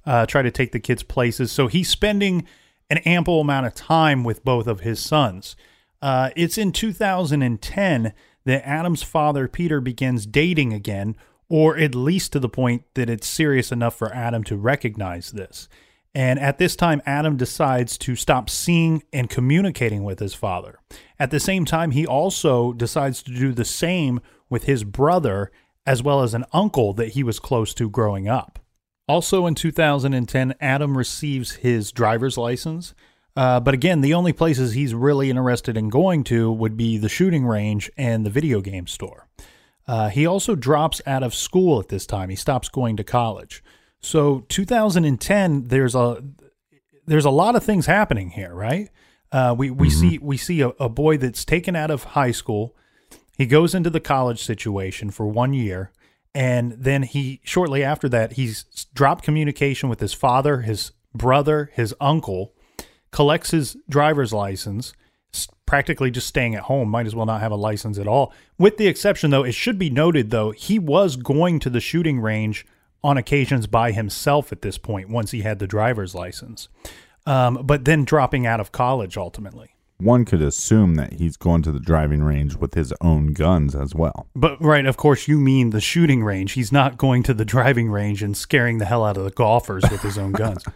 Uh, try to take the kids places. So he's spending an ample amount of time with both of his sons. Uh, it's in 2010 that Adam's father Peter begins dating again, or at least to the point that it's serious enough for Adam to recognize this. And at this time, Adam decides to stop seeing and communicating with his father. At the same time, he also decides to do the same with his brother, as well as an uncle that he was close to growing up. Also in 2010, Adam receives his driver's license. Uh, but again, the only places he's really interested in going to would be the shooting range and the video game store. Uh, he also drops out of school at this time. He stops going to college. So 2010, there's a there's a lot of things happening here, right? Uh, we we see we see a, a boy that's taken out of high school. He goes into the college situation for one year, and then he shortly after that he's dropped communication with his father, his brother, his uncle, collects his driver's license, practically just staying at home. Might as well not have a license at all. With the exception, though, it should be noted though he was going to the shooting range on occasions by himself at this point once he had the driver's license, um, but then dropping out of college ultimately. One could assume that he's going to the driving range with his own guns as well. But right, of course, you mean the shooting range. He's not going to the driving range and scaring the hell out of the golfers with his own guns.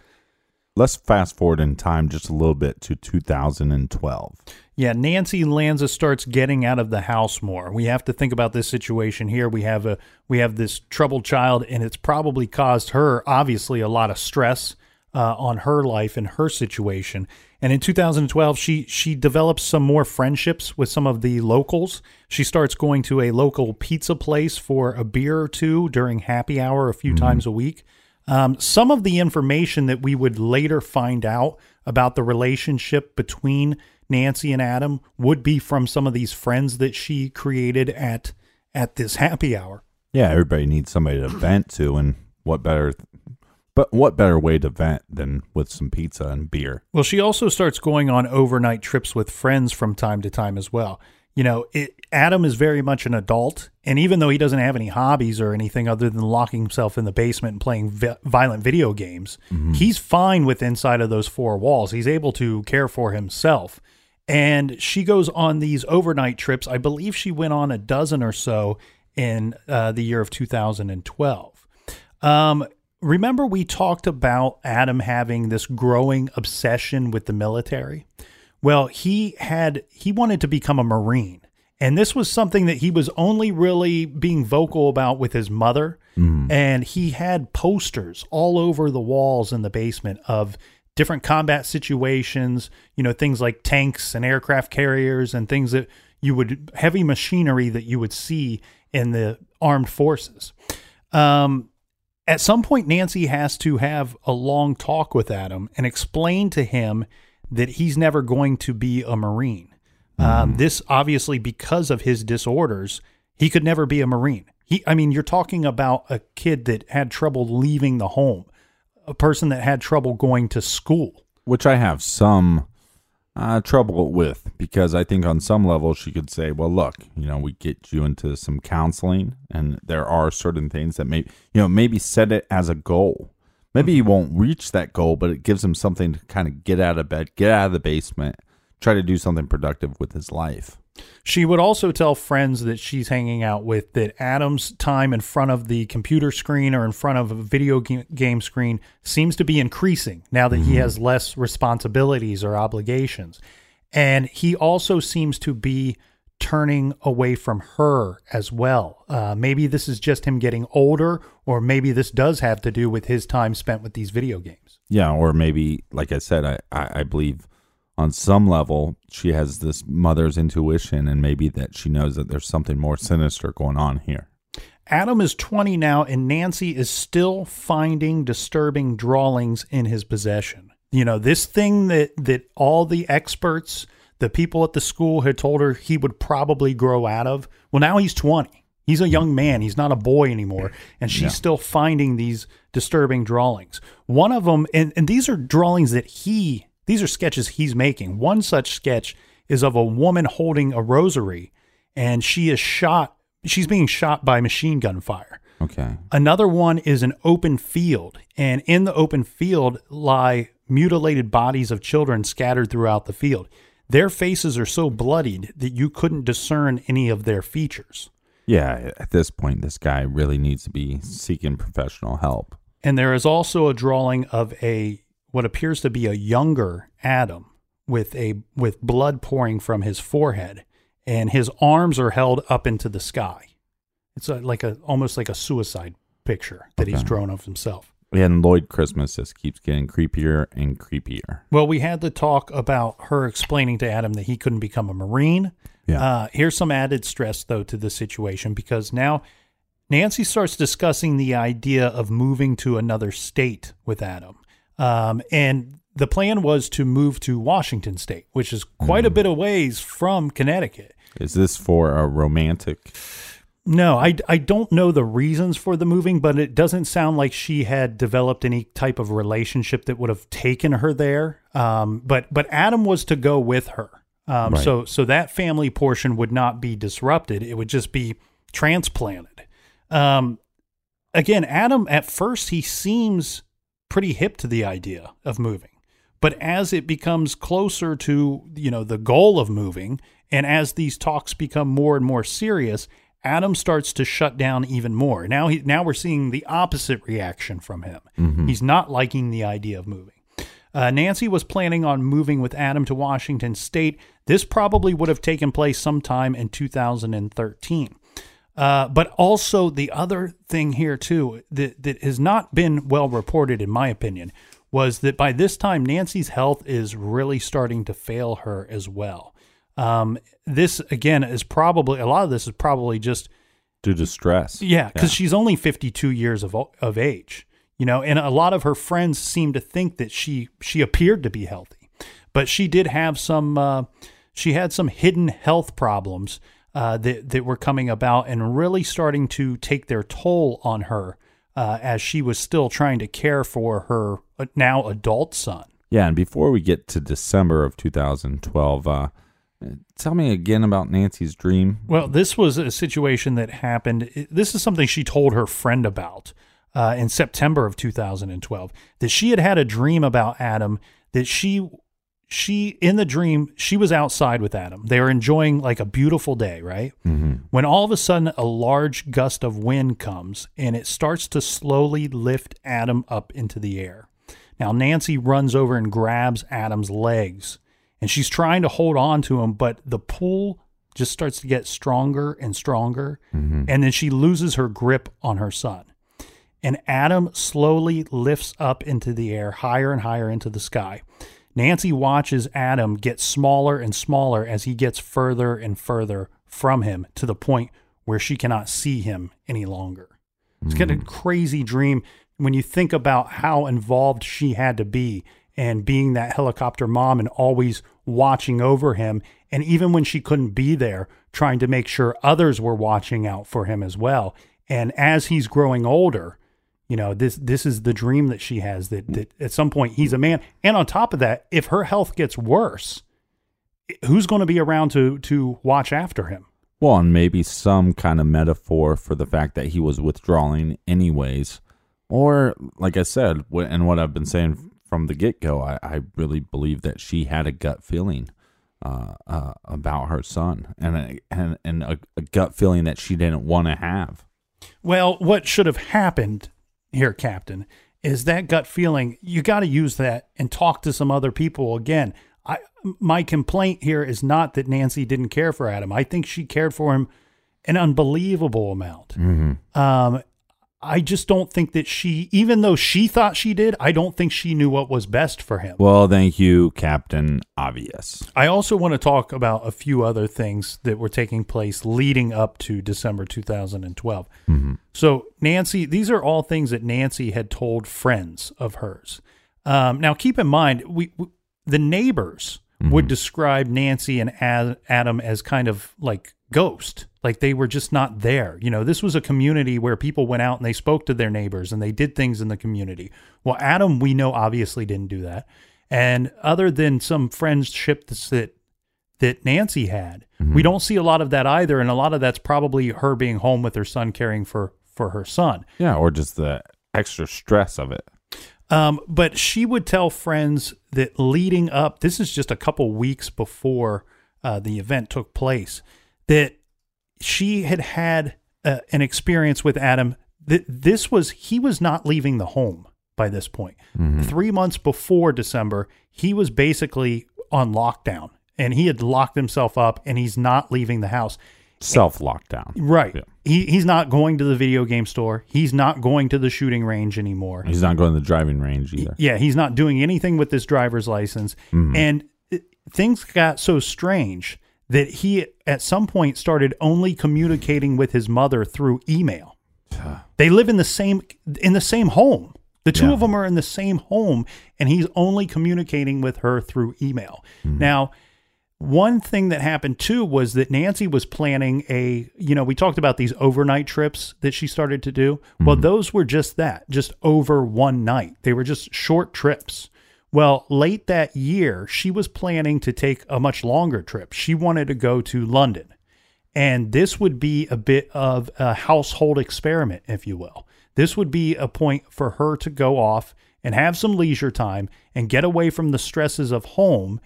Let's fast forward in time just a little bit to 2012. Yeah, Nancy Lanza starts getting out of the house more. We have to think about this situation here. We have a we have this troubled child, and it's probably caused her obviously a lot of stress uh, on her life and her situation. And in 2012, she she develops some more friendships with some of the locals. She starts going to a local pizza place for a beer or two during happy hour a few times a week. Um, some of the information that we would later find out about the relationship between Nancy and Adam would be from some of these friends that she created at at this happy hour. Yeah, everybody needs somebody to vent to, and what better, but what better way to vent than with some pizza and beer? Well, she also starts going on overnight trips with friends from time to time as well. You know, it, Adam is very much an adult, and even though he doesn't have any hobbies or anything other than locking himself in the basement and playing vi- violent video games, he's fine with inside of those four walls. He's able to care for himself. And she goes on these overnight trips. I believe she went on a dozen or so in uh, the year of 2012. Um, remember, we talked about Adam having this growing obsession with the military? Well, he had he wanted to become a Marine. And this was something that he was only really being vocal about with his mother. And he had posters all over the walls in the basement of different combat situations, you know, things like tanks and aircraft carriers and things that you would heavy machinery that you would see in the armed forces. Um, at some point, Nancy has to have a long talk with Adam and explain to him that he's never going to be a Marine. Um, this obviously because of his disorders, he could never be a Marine. He, I mean, you're talking about a kid that had trouble leaving the home, a person that had trouble going to school. Which I have some uh, trouble with because I think on some level she could say, well, look, you know, we get you into some counseling and there are certain things that may, you know, maybe set it as a goal. Maybe he won't reach that goal, but it gives him something to kind of get out of bed, get out of the basement, try to do something productive with his life. She would also tell friends that she's hanging out with that Adam's time in front of the computer screen or in front of a video game screen seems to be increasing now that he has less responsibilities or obligations. And he also seems to be turning away from her as well. Uh, maybe this is just him getting older, or maybe this does have to do with his time spent with these video games. Yeah, or maybe, like I said, I, I, I believe on some level she has this mother's intuition and maybe that she knows that there's something more sinister going on here. Adam is 20 now, and Nancy is still finding disturbing drawings in his possession. You know, this thing that, that all the experts, the people at the school had told her he would probably grow out of. Well, now he's 20. He's a young man. He's not a boy anymore. And she's Yeah. still finding these disturbing drawings. One of them, and, and these are drawings that he, these are sketches he's making. One such sketch is of a woman holding a rosary, and she is shot. She's being shot by machine gun fire. Okay. Another one is an open field, and in the open field lie mutilated bodies of children scattered throughout the field. Their faces are so bloodied that you couldn't discern any of their features. Yeah, at this point, this guy really needs to be seeking professional help. And there is also a drawing of a what appears to be a younger Adam with a with blood pouring from his forehead, and his arms are held up into the sky. It's a, like a almost like a suicide picture that he's drawn of himself. And Lloyd Christmas just keeps getting creepier and creepier. Well, we had the talk about her explaining to Adam that he couldn't become a Marine. Yeah. Uh, here's some added stress, though, to the situation because now Nancy starts discussing the idea of moving to another state with Adam. Um, and the plan was to move to Washington State, which is quite a bit of ways from Connecticut. Is this for a romantic? No, I, I don't know the reasons for the moving, but it doesn't sound like she had developed any type of relationship that would have taken her there. Um, but but Adam was to go with her, um, Right. so so that family portion would not be disrupted. It would just be transplanted. Um, again, Adam at first he seems pretty hip to the idea of moving, But as it becomes closer to, you know, the goal of moving, and as these talks become more and more serious, Adam starts to shut down even more. Now he now we're seeing the opposite reaction from him. Mhm. He's not liking the idea of moving. Uh, Nancy was planning on moving with Adam to Washington State. This probably would have taken place sometime in 2013. Uh, but also the other thing here too that that has not been well reported, in my opinion, was that by this time Nancy's health is really starting to fail her as well. Um, this again is probably a lot of this is probably just Due to stress. yeah, because she's only 52 years of of age, you know, and a lot of her friends seem to think that she she appeared to be healthy, but she did have some uh, she had some hidden health problems uh, that that were coming about and really starting to take their toll on her uh, as she was still trying to care for her uh, now adult son. Yeah, and before we get to December of 2012, uh, tell me again about Nancy's dream. Well, this was a situation that happened. This is something she told her friend about uh, in September of 2012. That she had had a dream about Adam. That she, she in the dream, she was outside with Adam. They were enjoying like a beautiful day, right? Mm-hmm. When all of a sudden a large gust of wind comes and it starts to slowly lift Adam up into the air. Now Nancy runs over and grabs Adam's legs and she's trying to hold on to him, but the pull just starts to get stronger and stronger. Mhm. And then she loses her grip on her son. And Adam slowly lifts up into the air, higher and higher into the sky. Nancy watches Adam get smaller and smaller as he gets further and further from him to the point where she cannot see him any longer. It's kind of a crazy dream when you think about how involved she had to be and being that helicopter mom and always watching over him. And even when she couldn't be there, trying to make sure others were watching out for him as well. And as he's growing older, you know, this this is the dream that she has that, that at some point he's a man. And on top of that, if her health gets worse, who's going to be around to to watch after him? Well, and maybe some kind of metaphor for the fact that he was withdrawing anyways. Or, like I said, and what I've been saying from the get go, I, I really believe that she had a gut feeling uh, uh, about her son and a, and, and a, a gut feeling that she didn't want to have. Well, what should have happened here, Captain, is that gut feeling. You got to use that and talk to some other people again. I my complaint here is not that Nancy didn't care for Adam. I think she cared for him an unbelievable amount. Mm-hmm. Um, I just don't think that she, even though she thought she did, I don't think she knew what was best for him. Well, thank you, Captain Obvious. I also want to talk about a few other things that were taking place leading up to December 2012. Mhm. So, Nancy, these are all things that Nancy had told friends of hers. Um, now, keep in mind, we, we the neighbors would describe Nancy and Ad, Adam as kind of like ghost, like they were just not there. You know, this was a community where people went out and they spoke to their neighbors and they did things in the community. Well, Adam, we know obviously didn't do that. And other than some friendship that that Nancy had, we don't see a lot of that either. And a lot of that's probably her being home with her son, caring for for her son. Yeah, or just the extra stress of it. Um, but she would tell friends that leading up, this is just a couple weeks before uh, the event took place, that she had had uh, an experience with Adam. That this was he was not leaving the home by this point. Three months before December, he was basically on lockdown, and he had locked himself up, and he's not leaving the house. Self lockdown. Right. Yeah. He he's not going to the video game store. He's not going to the shooting range anymore. He's not going to the driving range either. Yeah, he's not doing anything with this driver's license. Mhm. And it- things got so strange that he at some point started only communicating with his mother through email. They live in the same in the same home. The two Yeah. of them are in the same home and he's only communicating with her through email. Hmm. Now, one thing that happened too was that Nancy was planning a, you know, we talked about these overnight trips that she started to do. Well, hmm. those were just that, just over one night. They were just short trips. Well, late that year, she was planning to take a much longer trip. She wanted to go to London. And this would be a bit of a household experiment, if you will. This would be a point for her to go off and have some leisure time and get away from the stresses of home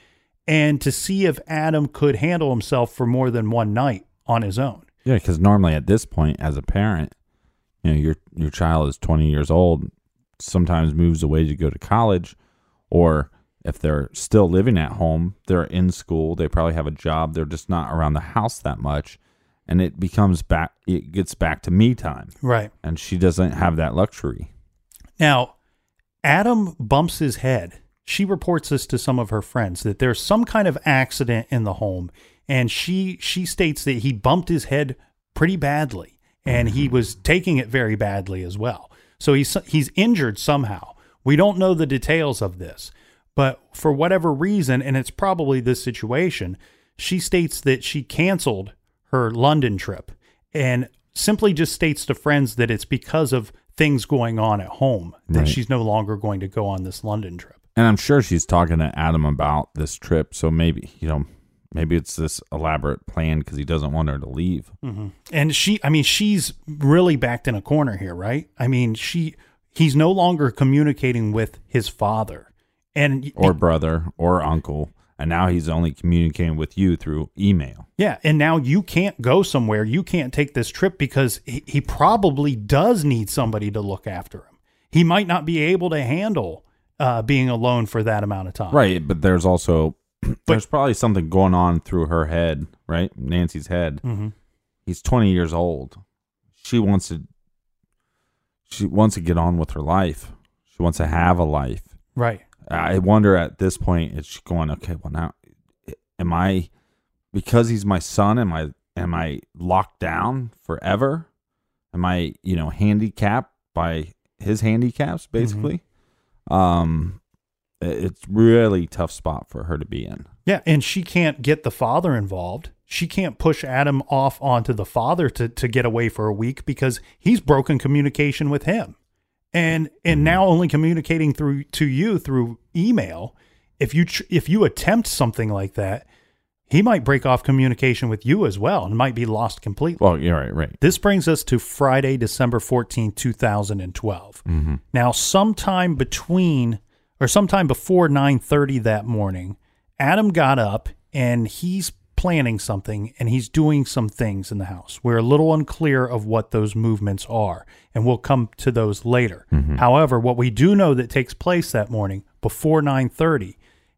and to see if Adam could handle himself for more than one night on his own. Yeah, because normally at this point, as a parent, you know your your child is 20 years old, sometimes moves away to go to college, or if they're still living at home, they're in school, they probably have a job, they're just not around the house that much, and it becomes back. It gets back to me time, Right. and she doesn't have that luxury. Now, Adam bumps his head. She reports this to some of her friends that there's some kind of accident in the home, and she she states that he bumped his head pretty badly, and he mm-hmm. was taking it very badly as well. So he's he's injured somehow. We don't know the details of this, but for whatever reason, and it's probably this situation, she states that she canceled her London trip and simply just states to friends that it's because of things going on at home that Right. she's no longer going to go on this London trip. And I'm sure she's talking to Adam about this trip, so maybe you know, maybe it's this elaborate plan because he doesn't want her to leave. Mm-hmm. And she, I mean, she's really backed in a corner here, right? I mean, she, he's no longer communicating with his father, and or brother or uncle and now he's only communicating with you through email Yeah, and now you can't go somewhere. You can't take this trip because he, he probably does need somebody to look after him. He might not be able to handle uh, being alone for that amount of time. right but there's also there's probably something going on through her head right nancy's head Mhm. he's 20 years old she wants to she wants to get on with her life. She wants to have a life. Right. i wonder at this point is she going okay well now am i because he's my son am i am i locked down forever? Am i you know handicapped by his handicaps basically? Um it's really tough spot for her to be in. Yeah, and she can't get the father involved. She can't push Adam off onto the father to, to get away for a week because he's broken communication with him. And and now only communicating through to you through email. If you tr- if you attempt something like that, he might break off communication with you as well and might be lost completely. well you're right right This brings us to Friday, December 14th, 2012. Mm-hmm. Now, sometime between or sometime before 9:30 that morning, Adam got up and he's planning something and he's doing some things in the house. We're a little unclear of what those movements are, and we'll come to those later. Mm-hmm. However, what we do know that takes place that morning before 9:30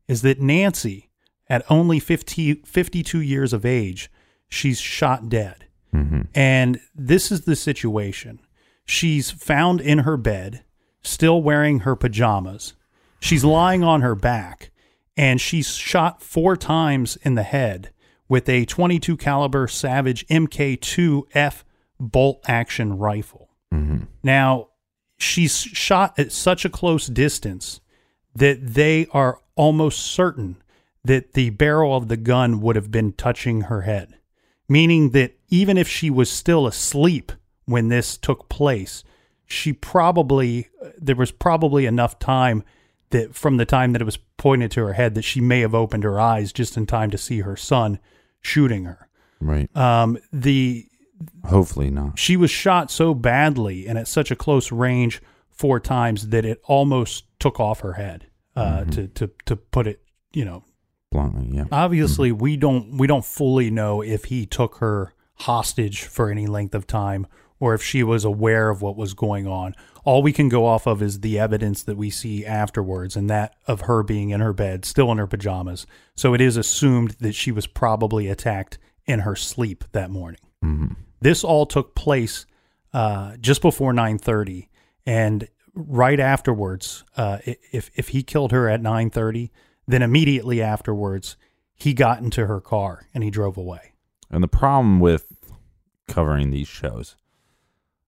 is that Nancy, at only 50, 52 years of age, she's shot dead. Mm-hmm. And this is the situation. She's found in her bed, still wearing her pajamas. She's lying on her back, and she's shot four times in the head with a 22 caliber Savage MK2F bolt action rifle. Mm-hmm. Now, she's shot at such a close distance that they are almost certain that the barrel of the gun would have been touching her head, meaning that even if she was still asleep when this took place, she probably there was probably enough time that from the time that it was pointed to her head that she may have opened her eyes just in time to see her son shooting her. right Um, the hopefully not she was shot so badly and at such a close range four times that it almost took off her head. Uh, to to to put it, you know, bluntly yeah obviously we don't we don't fully know if he took her hostage for any length of time or if she was aware of what was going on. All we can go off of is the evidence that we see afterwards and that of her being in her bed, still in her pajamas. So it is assumed that she was probably attacked in her sleep that morning. This all took place uh, just before 9:30 and right afterwards uh, if if he killed her at 9:30 then immediately afterwards he got into her car and he drove away. And the problem with covering these shows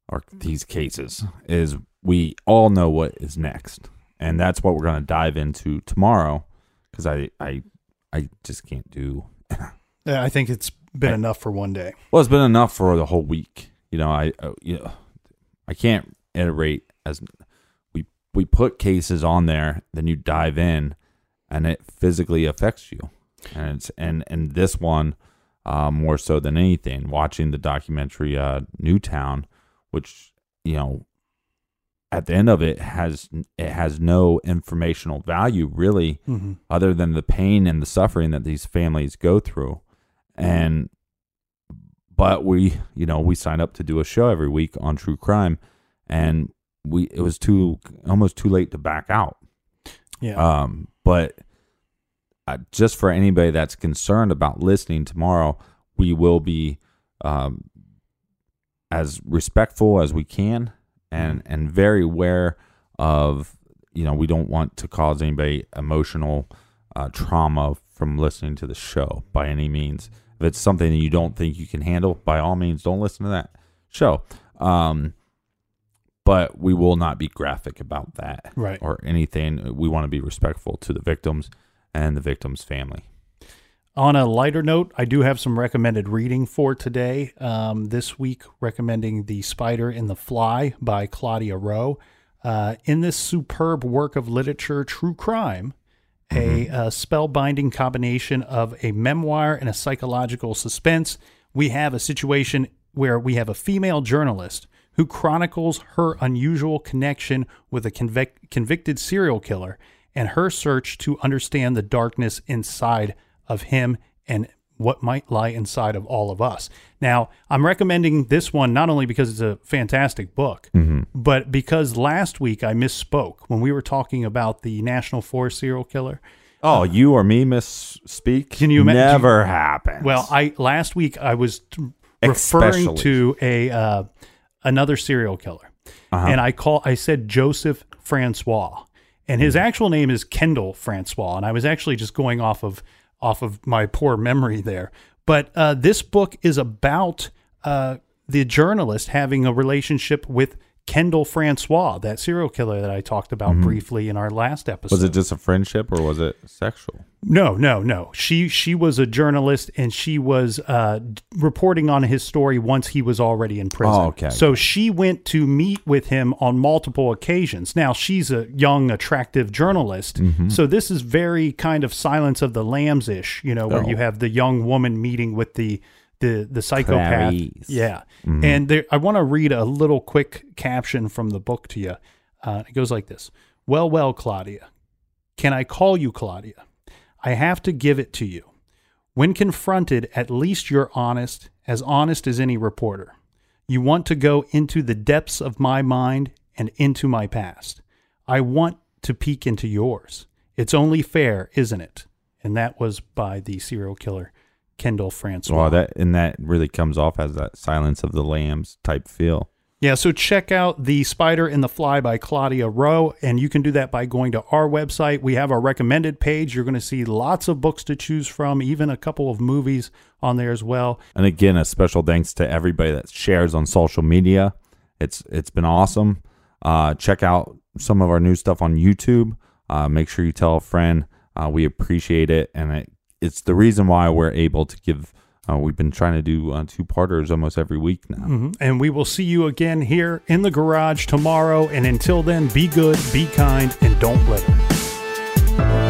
or these cases is we all know what is next. And that's what we're going to dive into tomorrow because I, I, I just can't do. Yeah, I think it's been I- enough for one day. Well, it's been enough for the whole week. You know, I, uh, you know, I can't iterate as we we put cases on there, then you dive in, and it physically affects you. And it's and and this one uh, more so than anything. Watching the documentary uh, Newtown, which you know at the end of it has it has no informational value really Mhm. other than the pain and the suffering that these families go through and but we you know we sign up to do a show every week on true crime and we it was too almost too late to back out Yeah. um but uh, just for anybody that's concerned about listening tomorrow we will be um as respectful as we can and and very aware of you know we don't want to cause anybody emotional uh, trauma from listening to the show by any means. If it's something that you don't think you can handle by all means don't listen to that show. Um but we will not be graphic about that Right. or anything. We want to be respectful to the victims and the victim's family On a lighter note, I do have some recommended reading for today. Um, this week, recommending The Spider and the Fly by Claudia Rowe. Uh, in this superb work of literature, True Crime, a, uh spellbinding combination of a memoir and a psychological suspense, we have a situation where we have a female journalist who chronicles her unusual connection with a convic- convicted serial killer and her search to understand the darkness inside of him and what might lie inside of all of us. Now, I'm recommending this one not only because it's a fantastic book, but because last week I misspoke when we were talking about the National Forest serial killer. oh you or me misspeak? Can you ima- never happens. Well, I last week I was t- referring to a uh, another serial killer, Uh-huh. and I call I said Joseph Francois, and his actual name is Kendall Francois, and I was actually just going off of off of my poor memory there. But uh, this book is about uh, the journalist having a relationship with Kendall Francois, that serial killer that I talked about briefly in our last episode. Mm-hmm. was it just a friendship or was it sexual No, no, no. She she was a journalist and she was uh, reporting on his story once he was already in prison. Oh, okay. So she went to meet with him on multiple occasions. Now she's a young, attractive journalist, Mm-hmm. so this is very kind of Silence of the Lambs ish. You know, where Oh. you have the young woman meeting with the the the psychopath. Clarice. Yeah, Mhm. and there, I want to read a little quick caption from the book to you. Uh, it goes like this: Well, well, Claudia, can I call you Claudia? I have to give it to you. When confronted, at least you're honest, as honest as any reporter. You want to go into the depths of my mind and into my past. I want to peek into yours. It's only fair, isn't it? And that was by the serial killer Kendall Francois. Wow, that and that really comes off as that Silence of the Lambs type feel. Yeah, so check out The Spider and the Fly by Claudia Rowe, and you can do that by going to our website. We have our recommended page. You're going to see lots of books to choose from, even a couple of movies on there as well. And again, a special thanks to everybody that shares on social media. It's it's been awesome. Uh, check out some of our new stuff on YouTube. Uh, make sure you tell a friend. Uh, we appreciate it, and it, it's the reason why we're able to give. Uh, we've been trying to do uh, two parters almost every week now. Mhm. And we will see you again here in the garage tomorrow. And until then, be good, be kind, and don't litter.